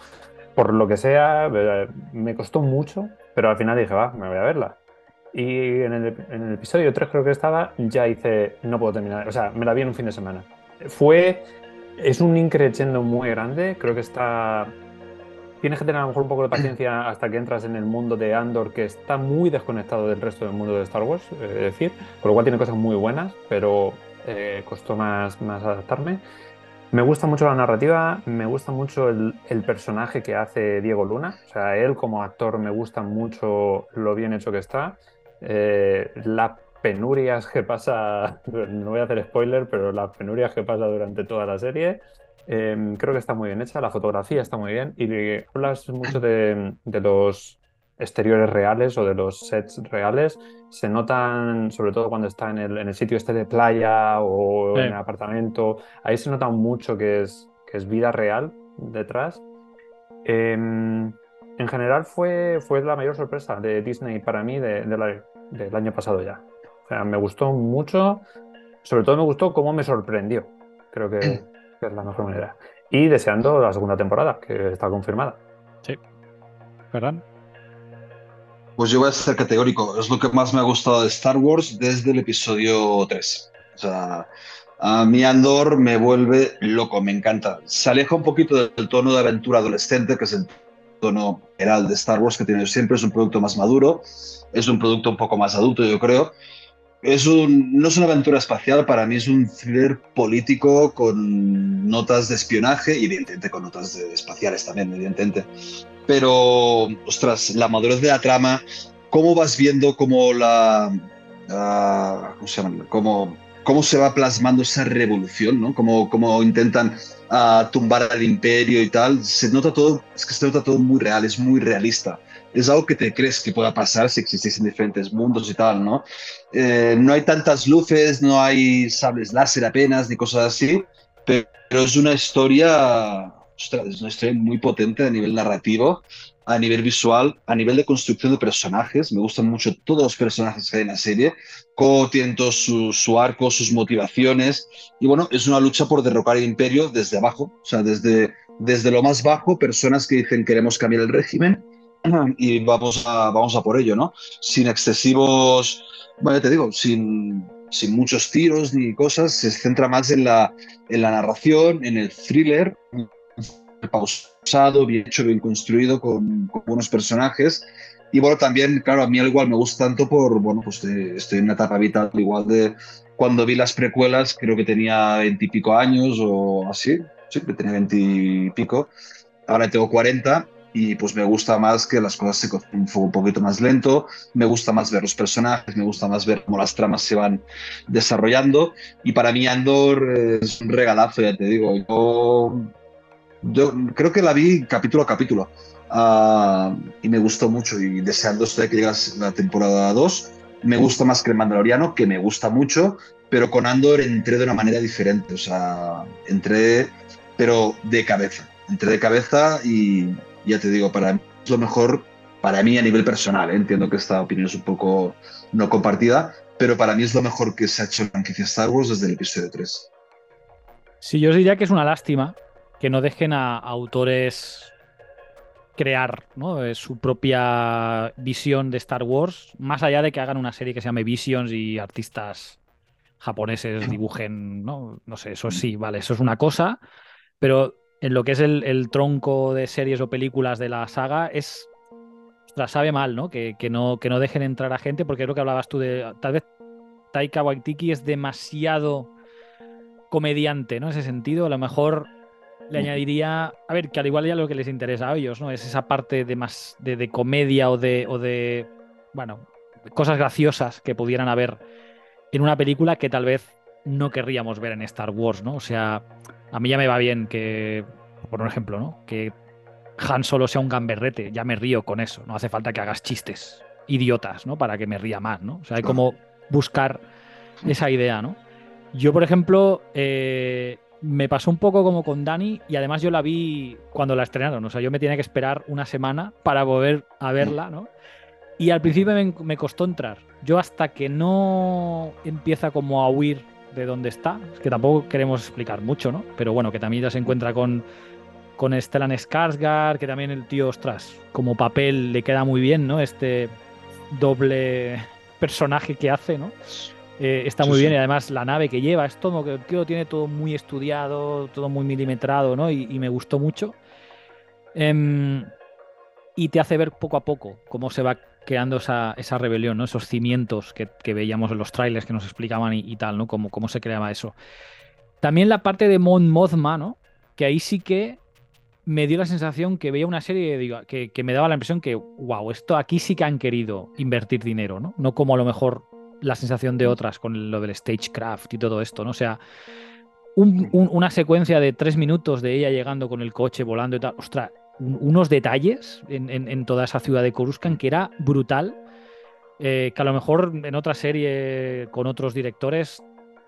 Por lo que sea, eh, me costó mucho, pero al final dije, va, me voy a verla. Y en el, en el episodio 3 creo que estaba, ya hice, no puedo terminar, o sea, me la vi en un fin de semana. Fue, es un increchendo muy grande, creo que está tienes que tener a lo mejor un poco de paciencia [CLEARS THROAT] hasta que entras en el mundo de Andor, que está muy desconectado del resto del mundo de Star Wars, eh, es decir, con lo cual tiene cosas muy buenas, pero eh, costó más, más adaptarme. Me gusta mucho la narrativa, me gusta mucho el, el personaje que hace Diego Luna, o sea, él como actor me gusta mucho lo bien hecho que está, eh, las penurias que pasa, [LAUGHS] no voy a hacer spoiler, pero las penurias que pasa durante toda la serie, eh, creo que está muy bien hecha, la fotografía está muy bien y hablas mucho de, de los exteriores reales o de los sets reales. Se notan, sobre todo cuando está en el, en el sitio este de playa o
Sí.
en el apartamento, ahí se nota mucho que es, que es vida real detrás. Em, en general fue, fue la mayor sorpresa de Disney para mí de- de la- del año pasado ya. O sea, me gustó mucho, sobre todo me gustó cómo me sorprendió. Creo que, [CLEARS THROAT] que es la mejor manera. Y deseando la segunda temporada, que está confirmada.
¿Verdad?
Pues yo voy a ser categórico. Es lo que más me ha gustado de Star Wars desde el episodio 3. O sea, a mí Andor me vuelve loco, me encanta. Se aleja un poquito del tono de aventura adolescente, que es el tono general de Star Wars que tiene siempre. Es un producto más maduro, es un producto un poco más adulto, yo creo. Es un, no es una aventura espacial, para mí es un thriller político con notas de espionaje y evidentemente con notas de- espaciales también, evidentemente pero, ostras, la madurez de la trama, cómo vas viendo cómo la... ¿Cómo se cómo se va plasmando esa revolución, ¿no? Cómo, cómo intentan ah, tumbar al imperio y tal. Se nota todo, es que se nota todo muy real, es muy realista. Es algo que te crees que pueda pasar si existís en diferentes mundos y tal, ¿no? Eh, no hay tantas luces, no hay sables láser apenas, ni cosas así, pero es una historia, ostras, es una historia muy potente a nivel narrativo a nivel visual, a nivel de construcción de personajes. Me gustan mucho todos los personajes que hay en la serie, cómo tienen todo su, arco, sus motivaciones. Y bueno, es una lucha por derrocar el imperio desde abajo, o sea, desde, desde lo más bajo, personas que dicen queremos cambiar el régimen y vamos a, vamos a por ello, ¿no? Sin excesivos, bueno, te digo, sin, sin muchos tiros ni cosas, se centra más en la, en la narración, en el thriller, pausado, bien hecho, bien construido, con, buenos personajes. Y bueno, también, claro, a mí igual me gusta tanto por, bueno, pues estoy en una etapa vital igual de cuando vi las precuelas, creo que tenía veintipico años o así, sí, que tenía veintipico. Ahora tengo 40 y pues me gusta más que las cosas se un, un poquito más lento, me gusta más ver los personajes, me gusta más ver cómo las tramas se van desarrollando. Y para mí Andor es un regalazo, ya te digo, yo yo creo que la vi capítulo a capítulo uh, y me gustó mucho. Y deseando estoy que llegue la temporada 2. Me gusta más que el Mandaloriano, que me gusta mucho, pero con Andor entré de una manera diferente, o sea, entré, pero de cabeza, entré de cabeza y ya te digo, para mí es lo mejor, para mí a nivel personal, ¿eh? entiendo que esta opinión es un poco no compartida, pero para mí es lo mejor que se ha hecho en franquicia Star Wars desde el episodio 3.
Sí, yo os diría que es una lástima que no dejen a, autores crear eh, su propia visión de Star Wars, más allá de que hagan una serie que se llame Visions y artistas japoneses dibujen, ¿no? No sé, eso sí, vale, eso es una cosa, pero en lo que es el, tronco de series o películas de la saga es, la sabe mal, ¿no? Que, ¿no? que no dejen entrar a gente, porque es lo que hablabas tú de, tal vez Taika Waititi es demasiado comediante, ¿no? En ese sentido, a lo mejor le añadiría, a ver, que al igual ya lo que les interesa a ellos, ¿no? Es esa parte de más de, comedia o de, o de, bueno, cosas graciosas que pudieran haber en una película que tal vez no querríamos ver en Star Wars, ¿no? O sea, a mí ya me va bien que, por un ejemplo, ¿no? Que Han solo sea un gamberrete, ya me río con eso, no hace falta que hagas chistes idiotas, ¿no? Para que me ría más, ¿no? O sea, hay como buscar esa idea, ¿no? Yo, por ejemplo, eh, me pasó un poco como con Dani y además yo la vi cuando la estrenaron, o sea, yo me tenía que esperar una semana para volver a verla, ¿no? Y al principio me, costó entrar. Yo hasta que no empieza como a huir de donde está, es que tampoco queremos explicar mucho, ¿no? Pero bueno, que también ya se encuentra con, con Stellan Skarsgård, que también el tío, ostras, como papel le queda muy bien, ¿no? Este doble personaje que hace, ¿no? Eh, está muy bien y además la nave que lleva es todo, que el tiene todo muy estudiado, todo muy milimetrado, ¿no? Y, me gustó mucho. Em, y te hace ver poco a poco cómo se va creando esa, esa rebelión, ¿no? Esos cimientos que, veíamos en los trailers que nos explicaban y, tal, ¿no? Cómo, cómo se creaba eso. También la parte de Mon Mothma, ¿no? Que ahí sí que me dio la sensación que veía una serie que, que, me daba la impresión que, wow, esto aquí sí que han querido invertir dinero, ¿no? No como a lo mejor la sensación de otras con lo del stagecraft y todo esto, ¿no? O sea, una secuencia de tres minutos de ella llegando con el coche, volando y tal, ostras, unos detalles en, toda esa ciudad de Coruscant que era brutal, eh, que a lo mejor en otra serie con otros directores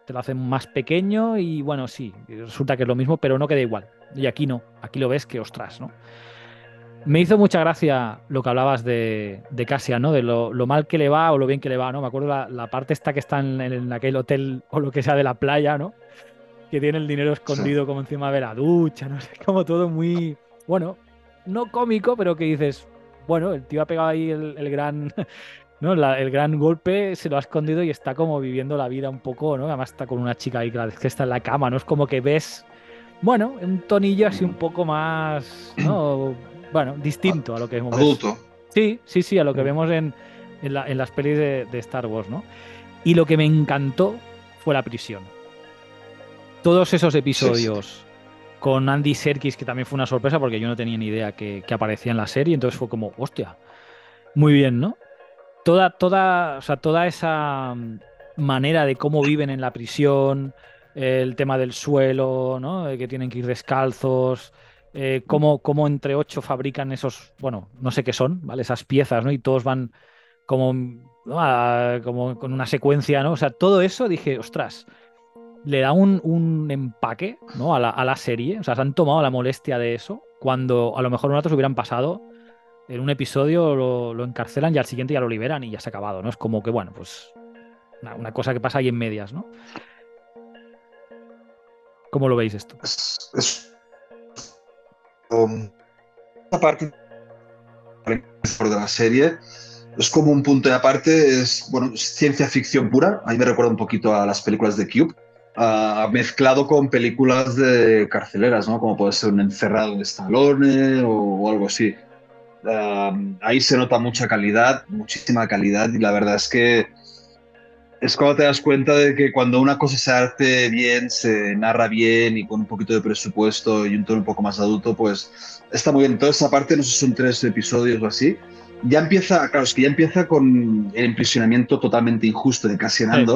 te lo hacen más pequeño y bueno, sí, resulta que es lo mismo, pero no queda igual. Y aquí no, aquí lo ves que ostras, ¿no? Me hizo mucha gracia lo que hablabas de, de Casia, ¿no? De lo, mal que le va o lo bien que le va, ¿no? Me acuerdo la, parte esta que está en, aquel hotel o lo que sea de la playa, ¿no? Que tiene el dinero escondido como encima de la ducha, no sé, como todo muy, bueno, no cómico, pero que dices, bueno, el tío ha pegado ahí el, gran, [LAUGHS] ¿no? el gran golpe, se lo ha escondido y está como viviendo la vida un poco, ¿no? Además está con una chica ahí que está en la cama, ¿no? Es como que ves, bueno, un tonillo así un poco más, ¿no? bueno, distinto a lo que vemos.
Adulto.
Sí, sí, sí, a lo que vemos en, las pelis de, Star Wars, ¿no? Y lo que me encantó fue la prisión. Todos esos episodios con Andy Serkis, que también fue una sorpresa porque yo no tenía ni idea que, aparecía en la serie, entonces fue como, hostia, muy bien, ¿no? Toda, toda, o sea, toda esa manera de cómo viven en la prisión, el tema del suelo, ¿no? Que tienen que ir descalzos, eh, cómo, cómo entre ocho fabrican esos, bueno, no sé qué son, ¿vale? Esas piezas, ¿no? Y todos van como, ¿no? A- como con una secuencia, ¿no? O sea, todo eso dije, ostras, le da un, un empaque, ¿no? A la, a la serie. O sea, se han tomado la molestia de eso, cuando a lo mejor otros hubieran pasado en un episodio lo, encarcelan y al siguiente ya lo liberan y ya se ha acabado, ¿no? Es como que, bueno, pues una, cosa que pasa ahí en medias, ¿no? ¿Cómo lo veis esto?
Es, es- um, de la serie es como un punto de aparte, es bueno, ciencia ficción pura. A mí me recuerda un poquito a las películas de Cube, ah, mezclado con películas de carceleras, ¿no? Como puede ser un encerrado de Stallone o, o algo así. Ah, ahí se nota mucha calidad, muchísima calidad, y la verdad es que es cuando te das cuenta de que cuando una cosa se hace bien, se narra bien y con un poquito de presupuesto y un tono un poco más adulto, pues está muy bien. Toda esa parte, no sé si son tres episodios o así, ya empieza, claro, es que ya empieza con el impresionamiento totalmente injusto de Cassian
Sí.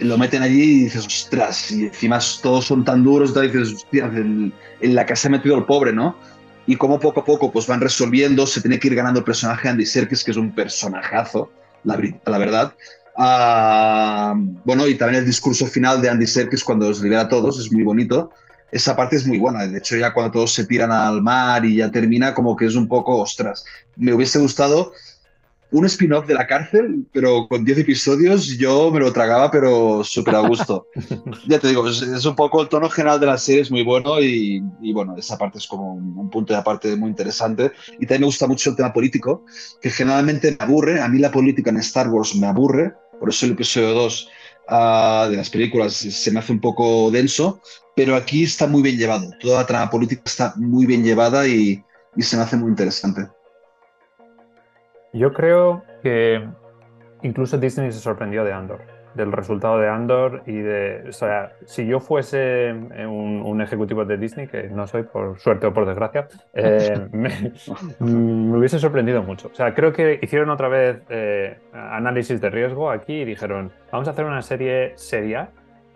Lo meten allí y dices, ostras, y encima todos son tan duros, y dices, hostia, en, en la se ha metido el pobre, ¿no? Y como poco a poco pues van resolviendo, se tiene que ir ganando el personaje Andy Serkis, que es un personajazo, la, ver- la verdad. Ah, bueno, y también el discurso final de Andy Serkis cuando los libera a todos es muy bonito. Esa parte es muy buena. De hecho, ya cuando todos se tiran al mar y ya termina, como que es un poco, ostras, me hubiese gustado un spin-off de la cárcel, pero con 10 episodios yo me lo tragaba, pero súper a gusto. [LAUGHS] ya te digo, es, es un poco el tono general de la serie, es muy bueno y, y bueno, esa parte es como un, un punto de aparte muy interesante. Y también me gusta mucho el tema político, que generalmente me aburre. A mí la política en Star Wars me aburre, por eso el episodio 2 ah, de las películas se me hace un poco denso, pero aquí está muy bien llevado. Toda la trama política está muy bien llevada y, y se me hace muy interesante.
Yo creo que incluso Disney se sorprendió de Andor, del resultado de Andor y de, o sea, si yo fuese eh, un, un ejecutivo de Disney, que no soy por suerte o por desgracia, eh, [LAUGHS] me, me hubiese sorprendido mucho. O sea, creo que hicieron otra vez eh, análisis de riesgo aquí y dijeron, vamos a hacer una serie seria,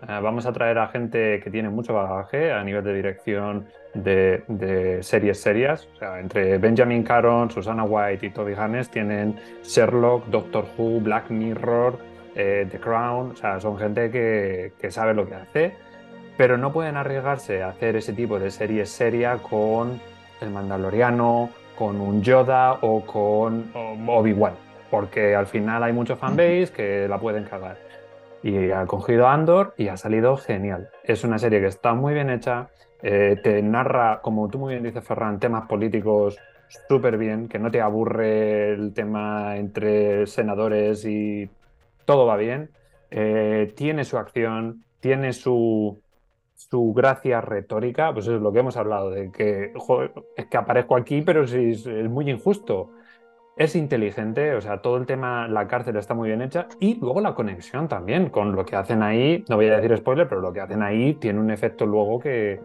vamos a traer a gente que tiene mucho bagaje a nivel de dirección de, de series serias. O sea, entre Benjamin Caron, Susana White y Toby Hannes tienen Sherlock, Doctor Who, Black Mirror, eh, The Crown. O sea, son gente que, que sabe lo que hace, pero no pueden arriesgarse a hacer ese tipo de serie seria con El Mandaloriano, con un Yoda o con Obi-Wan, porque al final hay mucho fanbase que la pueden cagar. Y ha cogido Andor y ha salido genial. Es una serie que está muy bien hecha, eh, te narra, como tú muy bien dices, Ferran, temas políticos súper bien, que no te aburre el tema entre senadores y todo va bien. Eh, tiene su acción, tiene su, su gracia retórica, pues es lo que hemos hablado, de que, joder, es que aparezco aquí, pero sí, es, es muy injusto. Es inteligente, o sea, todo el tema, la cárcel está muy bien hecha y luego la conexión también con lo que hacen ahí, no voy a decir spoiler, pero lo que hacen ahí tiene un efecto luego que,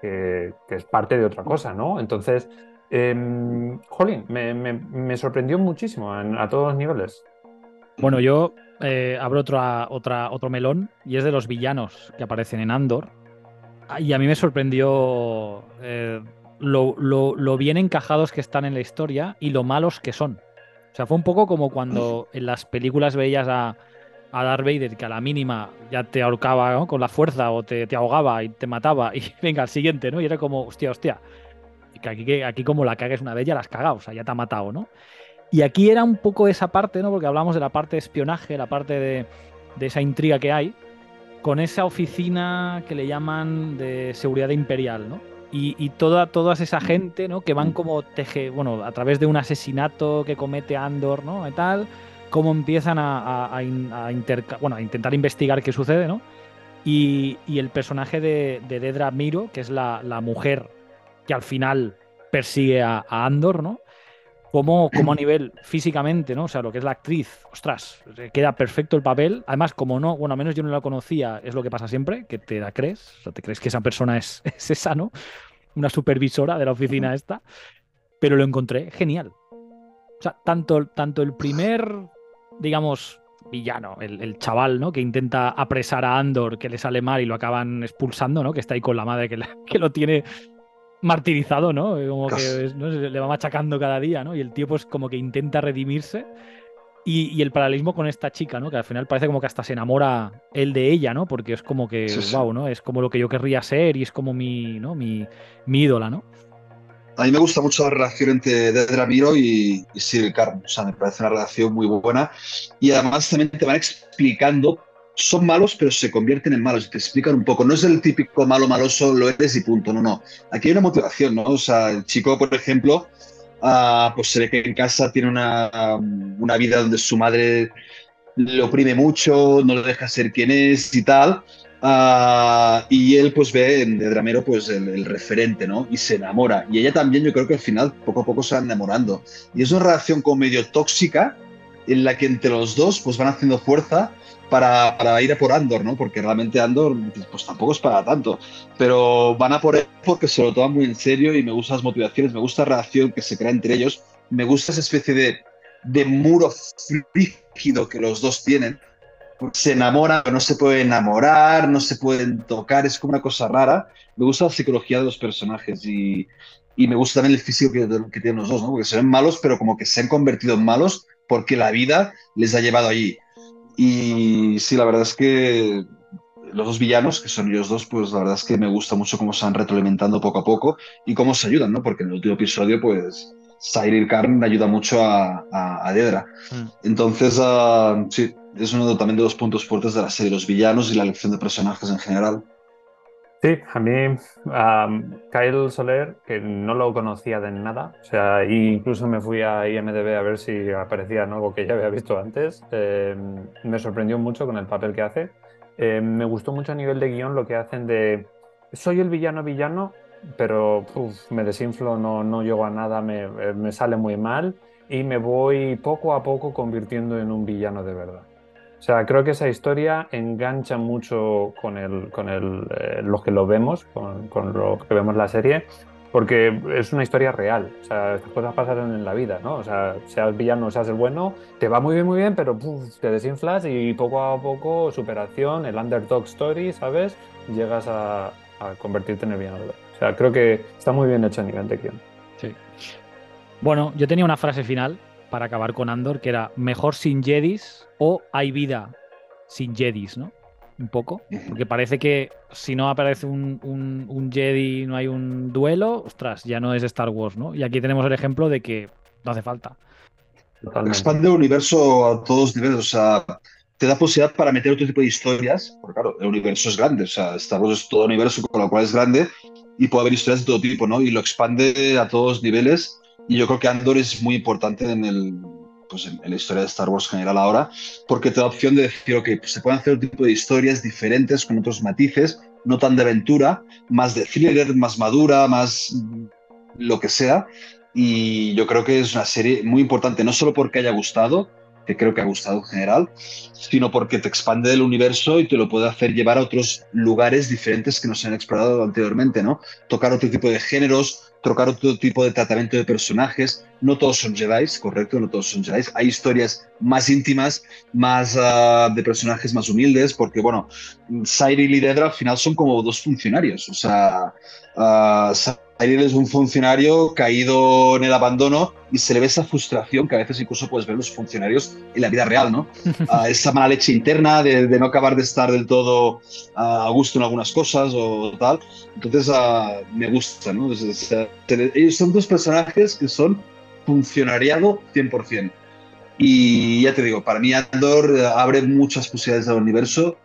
que, es parte de otra cosa, ¿no? Entonces, eh, jolín, me, sorprendió muchísimo a todos los niveles.
Bueno, yo eh, abro otra, otra, otro melón y es de los villanos que aparecen en Andor. Y a mí me sorprendió eh, lo, lo, lo, bien encajados que están en la historia y lo malos que son. O sea, fue un poco como cuando en las películas veías a, a Darth Vader que a la mínima ya te ahorcaba ¿no? con la fuerza o te, te, ahogaba y te mataba y [LAUGHS] venga, al siguiente, ¿no? Y era como, hostia, hostia. Y que aquí, aquí como la cagues una vez ya la has cagado, o sea, ya te ha matado, ¿no? Y aquí era un poco esa parte, ¿no? Porque hablamos de la parte de espionaje, la parte de, de esa intriga que hay, con esa oficina que le llaman de seguridad imperial, ¿no? Y, y toda, toda esa gente, ¿no? Que van como teje, bueno, a través de un asesinato que comete Andor, ¿no? Y tal, cómo empiezan a, a, a, a bueno, a intentar investigar qué sucede, ¿no? Y, y el personaje de, de, Dedra Miro, que es la, la, mujer que al final persigue a Andor, ¿no? Como, como, a nivel físicamente, ¿no? O sea, lo que es la actriz, ostras, queda perfecto el papel. Además, como no, bueno, al menos yo no la conocía, es lo que pasa siempre, que te la crees, o sea, te crees que esa persona es, [LAUGHS] es esa, ¿no? Una supervisora de la oficina esta. Pero lo encontré genial. O sea, tanto, tanto el primer, digamos, villano, el, el chaval, ¿no? Que intenta apresar a Andor, que le sale mal y lo acaban expulsando, ¿no? Que está ahí con la madre que, la- que lo tiene martirizado, ¿no? Como que le va machacando cada día, ¿no? Y el tío pues como que intenta redimirse. Y, y el paralelismo con esta chica, ¿no? Que al final parece como que hasta se enamora él de ella, ¿no? Porque es como que,
Sí, sí.
wow, ¿no? Es como lo que yo querría ser y es como mi, ¿no? Mi, mi ídola, ¿no?
A mí me gusta mucho la relación entre Dedra Miro y, y Cyril Karn. O sea, me parece una relación muy buena. Y además también te van explicando. Son malos, pero se convierten en malos. Te explican un poco. No es el típico malo maloso, lo eres y punto. No, no. Aquí hay una motivación, ¿no? O sea, el chico, por ejemplo, ah, pues se ve que en casa tiene una, una vida donde su madre le oprime mucho, no le deja ser quien es y tal. Ah, y él pues ve en Dedramero pues el, referente, ¿no? Y se enamora. Y ella también yo creo que al final poco a poco se van enamorando. Y es una relación como medio tóxica en la que entre los dos pues van haciendo fuerza para, ir a por Andor, ¿no? Porque realmente Andor pues tampoco es para tanto. Pero van a por él porque se lo toman muy en serio y me gustan las motivaciones, me gusta la relación que se crea entre ellos, me gusta esa especie de, muro frígido que los dos tienen se enamoran, no se pueden enamorar, no se pueden tocar, es como una cosa rara. Me gusta la psicología de los personajes y, me gusta también el físico que, tienen los dos, porque se ven malos, pero como que se han convertido en malos porque la vida les ha llevado allí. Y sí, la verdad es que los dos villanos, que son ellos dos, pues la verdad es que me gusta mucho cómo se van retroalimentando poco a poco y cómo se ayudan, ¿no? Porque en el último episodio, pues, Cyril Karn ayuda mucho a, a, a Dedra.
Mm.
Entonces, uh, sí, es uno también de los puntos fuertes de la serie, los villanos y la elección de personajes en general.
Sí, a mí um, Kyle Soler, que no lo conocía de nada, o sea, incluso me fui a IMDB a ver si aparecía algo que ya había visto antes, eh, me sorprendió mucho con el papel que hace. Eh, me gustó mucho a nivel de guion lo que hacen de soy el villano villano, pero uf, me desinflo, no, no llego a nada, me, me sale muy mal y me voy poco a poco convirtiendo en un villano de verdad. O sea, creo que esa historia engancha mucho con, el, con el, eh, los que lo vemos, con, con, lo que vemos la serie, porque es una historia real. O sea, estas cosas pasan en la vida, ¿no? O sea, seas villano seas el bueno, te va muy bien, muy bien, pero puf, te desinflas y poco a poco, superación, el underdog story, ¿sabes? Llegas a, a convertirte en el villano. O sea, creo que está muy bien hecho a nivel de guion.
Sí. Bueno, yo tenía una frase final para acabar con Andor, que era mejor sin Jedis o hay vida sin Jedis, ¿no? Un poco. Porque parece que si no aparece un, un, un, Jedi, no hay un duelo, ostras, ya no es Star Wars, ¿no? Y aquí tenemos el ejemplo de que no hace falta.
Totalmente. Expande el universo a todos los niveles, o sea, te da posibilidad para meter otro tipo de historias, porque claro, el universo es grande, o sea, Star Wars es todo universo, con lo cual es grande, y puede haber historias de todo tipo, ¿no? Y lo expande a todos los niveles y yo creo que Andor es muy importante en, el, pues en, en, la historia de Star Wars general ahora, porque te da opción de decir, ok, pues se pueden hacer otro tipo de historias diferentes, con otros matices, no tan de aventura, más de thriller, más madura, más lo que sea. Y yo creo que es una serie muy importante, no solo porque haya gustado, que creo que ha gustado en general, sino porque te expande el universo y te lo puede hacer llevar a otros lugares diferentes que no se han explorado anteriormente, ¿no? Tocar otro tipo de géneros, tocar otro tipo de tratamiento de personajes. No todos son Jedi, correcto, no todos son Jedi. Hay historias más íntimas, más uh, de personajes más humildes, porque, bueno, Cyril y Dedra al final son como dos funcionarios. O sea, uh, Cyril es un funcionario caído en el abandono y se le ve esa frustración que a veces incluso puedes ver los funcionarios en la vida real, ¿no? Uh, [LAUGHS] esa mala leche interna de, de, no acabar de estar del todo a gusto en algunas cosas o tal. Entonces me gusta, ¿no? Es, es, ellos son dos personajes que son funcionariado 100%. Y ya te digo, para mí Andor abre muchas posibilidades del universo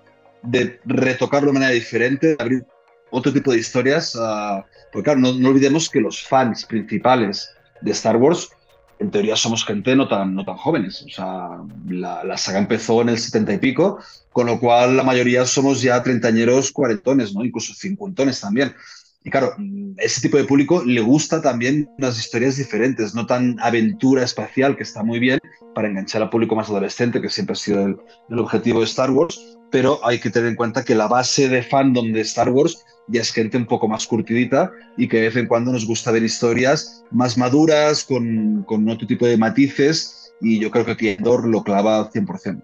de retocarlo de manera diferente, de abrir otro tipo de historias. Uh, porque claro, no, olvidemos que los fans principales de Star Wars, en teoría somos gente no tan, no tan jóvenes. O sea, la, la saga empezó en el 70 y pico, con lo cual la mayoría somos ya treintañeros, cuarentones, ¿no? incluso cincuentones también. Y claro, ese tipo de público le gusta también unas historias diferentes, no tan aventura espacial, que está muy bien para enganchar al público más adolescente, que siempre ha sido el, objetivo de Star Wars, pero hay que tener en cuenta que la base de fandom de Star Wars ya es gente un poco más curtidita y que de vez en cuando nos gusta ver historias más maduras, con, con otro tipo de matices, y yo creo que aquí Endor lo clava 100%.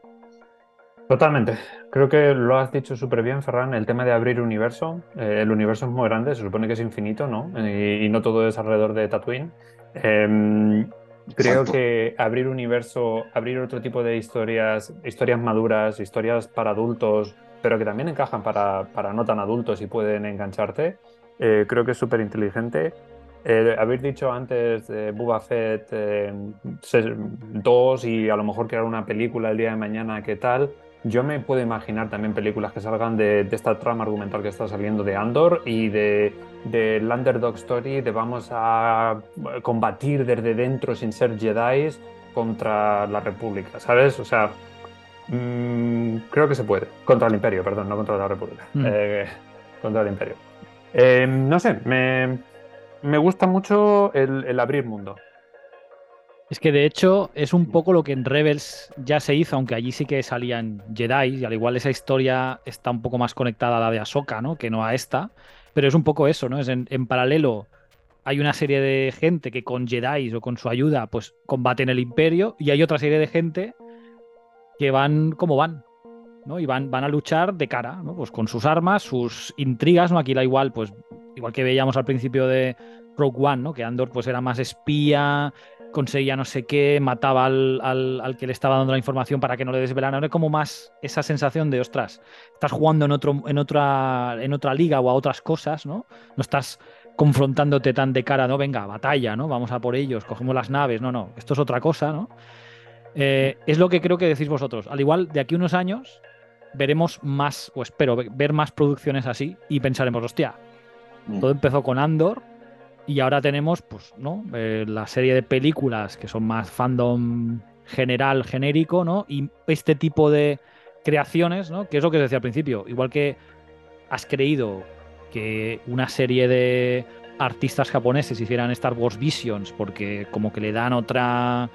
Totalmente. Creo que lo has dicho súper bien, Ferran. El tema de abrir universo. Eh, el universo es muy grande, se supone que es infinito, ¿no? Y, y no todo es alrededor de Tatooine. Em, creo que abrir universo, abrir otro tipo de historias, historias maduras, historias para adultos, pero que también encajan para, para no tan adultos y pueden engancharte, eh, creo que es súper inteligente. Eh, habéis dicho antes de Boba Fett 2 y a lo mejor crear una película el día de mañana, ¿qué tal? Yo me puedo imaginar también películas que salgan de, de esta trama argumental que está saliendo de Andor y de del underdog story, de vamos a combatir desde dentro sin ser Jedi contra la República, ¿sabes? O sea, mmm, creo que se puede. Contra el Imperio, perdón, no contra la República.
Mm.
Eh, contra el Imperio. Eh, no sé, me, me gusta mucho el, el abrir mundo.
Es que de hecho es un poco lo que en Rebels ya se hizo, aunque allí sí que salían Jedi, y al igual esa historia está un poco más conectada a la de Ahsoka, ¿no? Que no a esta. Pero es un poco eso, ¿no? Es en, en paralelo hay una serie de gente que con Jedi o con su ayuda, pues combaten el Imperio, y hay otra serie de gente que van como van, ¿no? Y van, van a luchar de cara, ¿no? Pues con sus armas, sus intrigas, ¿no? Aquí la igual, pues, igual que veíamos al principio de Rogue One, ¿no? Que Andor pues era más espía, conseguía no sé qué, mataba al, al, al, que le estaba dando la información para que no le desvelaran. Es como más esa sensación de, ostras, estás jugando en, otro, en, otra, en otra liga o a otras cosas, ¿no? No estás confrontándote tan de cara, no, venga, batalla, ¿no? Vamos a por ellos, cogemos las naves, no, no, esto es otra cosa, ¿no? Eh, es lo que creo que decís vosotros. Al igual, de aquí a unos años veremos más, o espero ver más producciones así y pensaremos, hostia, todo empezó con Andor, y ahora tenemos, pues, ¿no? Eh, la serie de películas que son más fandom general, genérico, ¿no? Y este tipo de creaciones, ¿no? Que es lo que os decía al principio. Igual que has creído que una serie de artistas japoneses hicieran Star Wars Visions porque como que le dan otra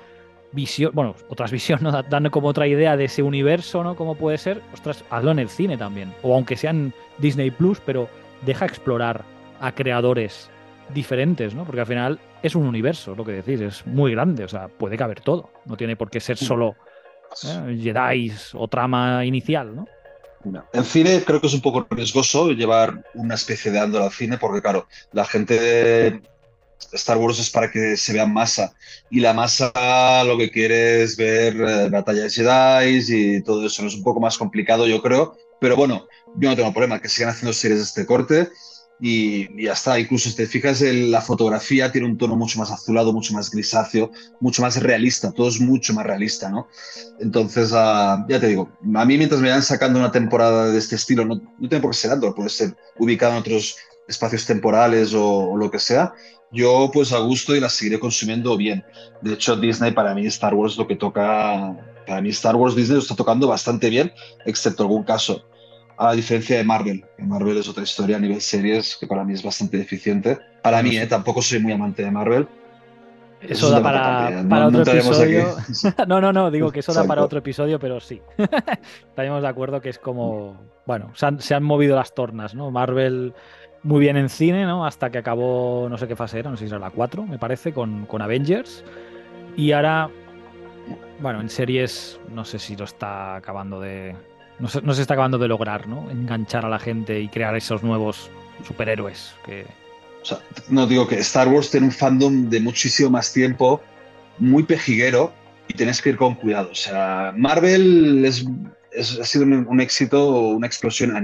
visión, bueno, otras [LAUGHS] visiones, ¿no? dan como otra idea de ese universo, ¿no? Como puede ser, ostras, hazlo en el cine también. O aunque sean Disney Plus, pero deja explorar a creadores diferentes, ¿no? Porque al final es un universo, lo que decís, es muy grande, o sea, puede caber todo, no tiene por qué ser solo ¿eh? Jedi o trama inicial, ¿no?
En cine creo que es un poco riesgoso llevar una especie de Andor al cine porque, claro, la gente de Star Wars es para que se vea masa y la masa lo que quiere es ver eh, batallas Jedi y todo eso. Es un poco más complicado, yo creo, pero bueno, yo no tengo problema que sigan haciendo series de este corte y, y, ya está. Incluso si te fijas la fotografía, tiene un tono mucho más azulado, mucho más grisáceo, mucho más realista. Todo es mucho más realista, ¿no? Entonces, uh, ya te digo, a mí mientras me vayan sacando una temporada de este estilo, no, no tiene por qué ser Andor, puede ser ubicado en otros espacios temporales o, o, lo que sea, yo pues a gusto y la seguiré consumiendo bien. De hecho, Disney para mí Star Wars lo que toca, para mí Star Wars Disney lo está tocando bastante bien, excepto algún caso a diferencia de Marvel. Marvel es otra historia a nivel series que para mí es bastante deficiente. Para mí, ¿eh? tampoco soy muy amante de Marvel.
Eso, eso da para, otro no episodio. [LAUGHS] [LAUGHS] no, no, no, digo que eso Exacto. da para otro episodio, pero sí. [LAUGHS] Estaremos de acuerdo que es como. Bueno, se han, se han, movido las tornas, ¿no? Marvel muy bien en cine, ¿no? Hasta que acabó, no sé qué fase era, no sé si era la 4, me parece, con, con Avengers. Y ahora, bueno, en series, no sé si lo está acabando de, no se, está acabando de lograr, ¿no? Enganchar a la gente y crear esos nuevos superhéroes que...
O sea, no digo que Star Wars tiene un fandom de muchísimo más tiempo, muy pejiguero, y tienes que ir con cuidado. O sea, Marvel es, es, ha sido un, un, éxito, una explosión a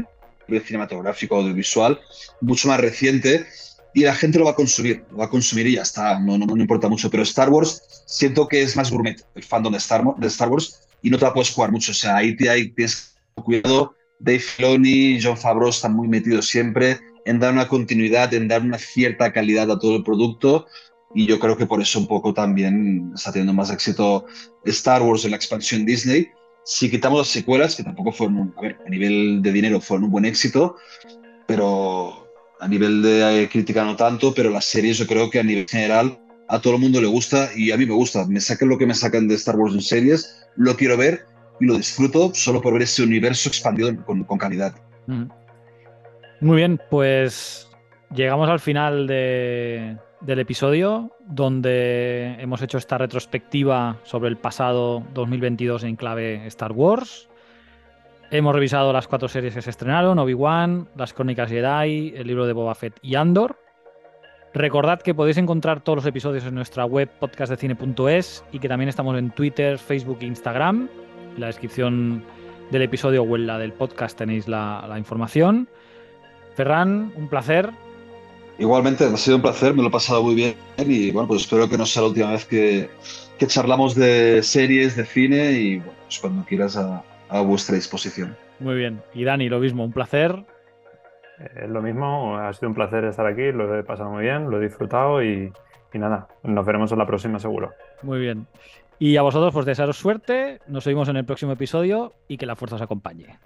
nivel cinematográfico, audiovisual, mucho más reciente, y la gente lo va a consumir, lo va a consumir y ya está, no, no, no importa mucho. Pero Star Wars siento que es más gourmet, el fandom de Star, de Star Wars, y no te la puedes jugar mucho. O sea, ahí, ahí tienes cuidado. Dave Filoni John Favreau están muy metidos siempre en dar una continuidad, en dar una cierta calidad a todo el producto. Y yo creo que por eso un poco también está teniendo más éxito Star Wars en la expansión Disney. Si quitamos las secuelas, que tampoco fueron, a a nivel de dinero fueron un buen éxito, pero a nivel de crítica no tanto, pero las series yo creo que a nivel general a todo el mundo le gusta y a mí me gusta. Me saquen lo que me sacan de Star Wars en series, lo quiero ver y lo disfruto solo por ver ese universo expandido con, calidad.
Muy bien, pues llegamos al final de, del episodio donde hemos hecho esta retrospectiva sobre el pasado 2022 en clave Star Wars. Hemos revisado las cuatro series que se estrenaron, Obi-Wan, Las Crónicas Jedi, el libro de Boba Fett y Andor. Recordad que podéis encontrar todos los episodios en nuestra web podcastdecine.es y que también estamos en Twitter, Facebook e Instagram. En la descripción del episodio o en la del podcast tenéis la, la información. Ferran, un placer.
Igualmente, ha sido un placer, me lo he pasado muy bien y bueno, pues espero que no sea la última vez que, que charlamos de series, de cine y bueno, pues cuando quieras a, a vuestra disposición.
Muy bien. Y Dani, lo mismo, un placer.
Eh, lo mismo, ha sido un placer estar aquí, lo he pasado muy bien, lo he disfrutado y, y nada, nos veremos en la próxima seguro.
Muy bien. Y a vosotros, pues desearos suerte, nos vemos en el próximo episodio y que la fuerza os acompañe.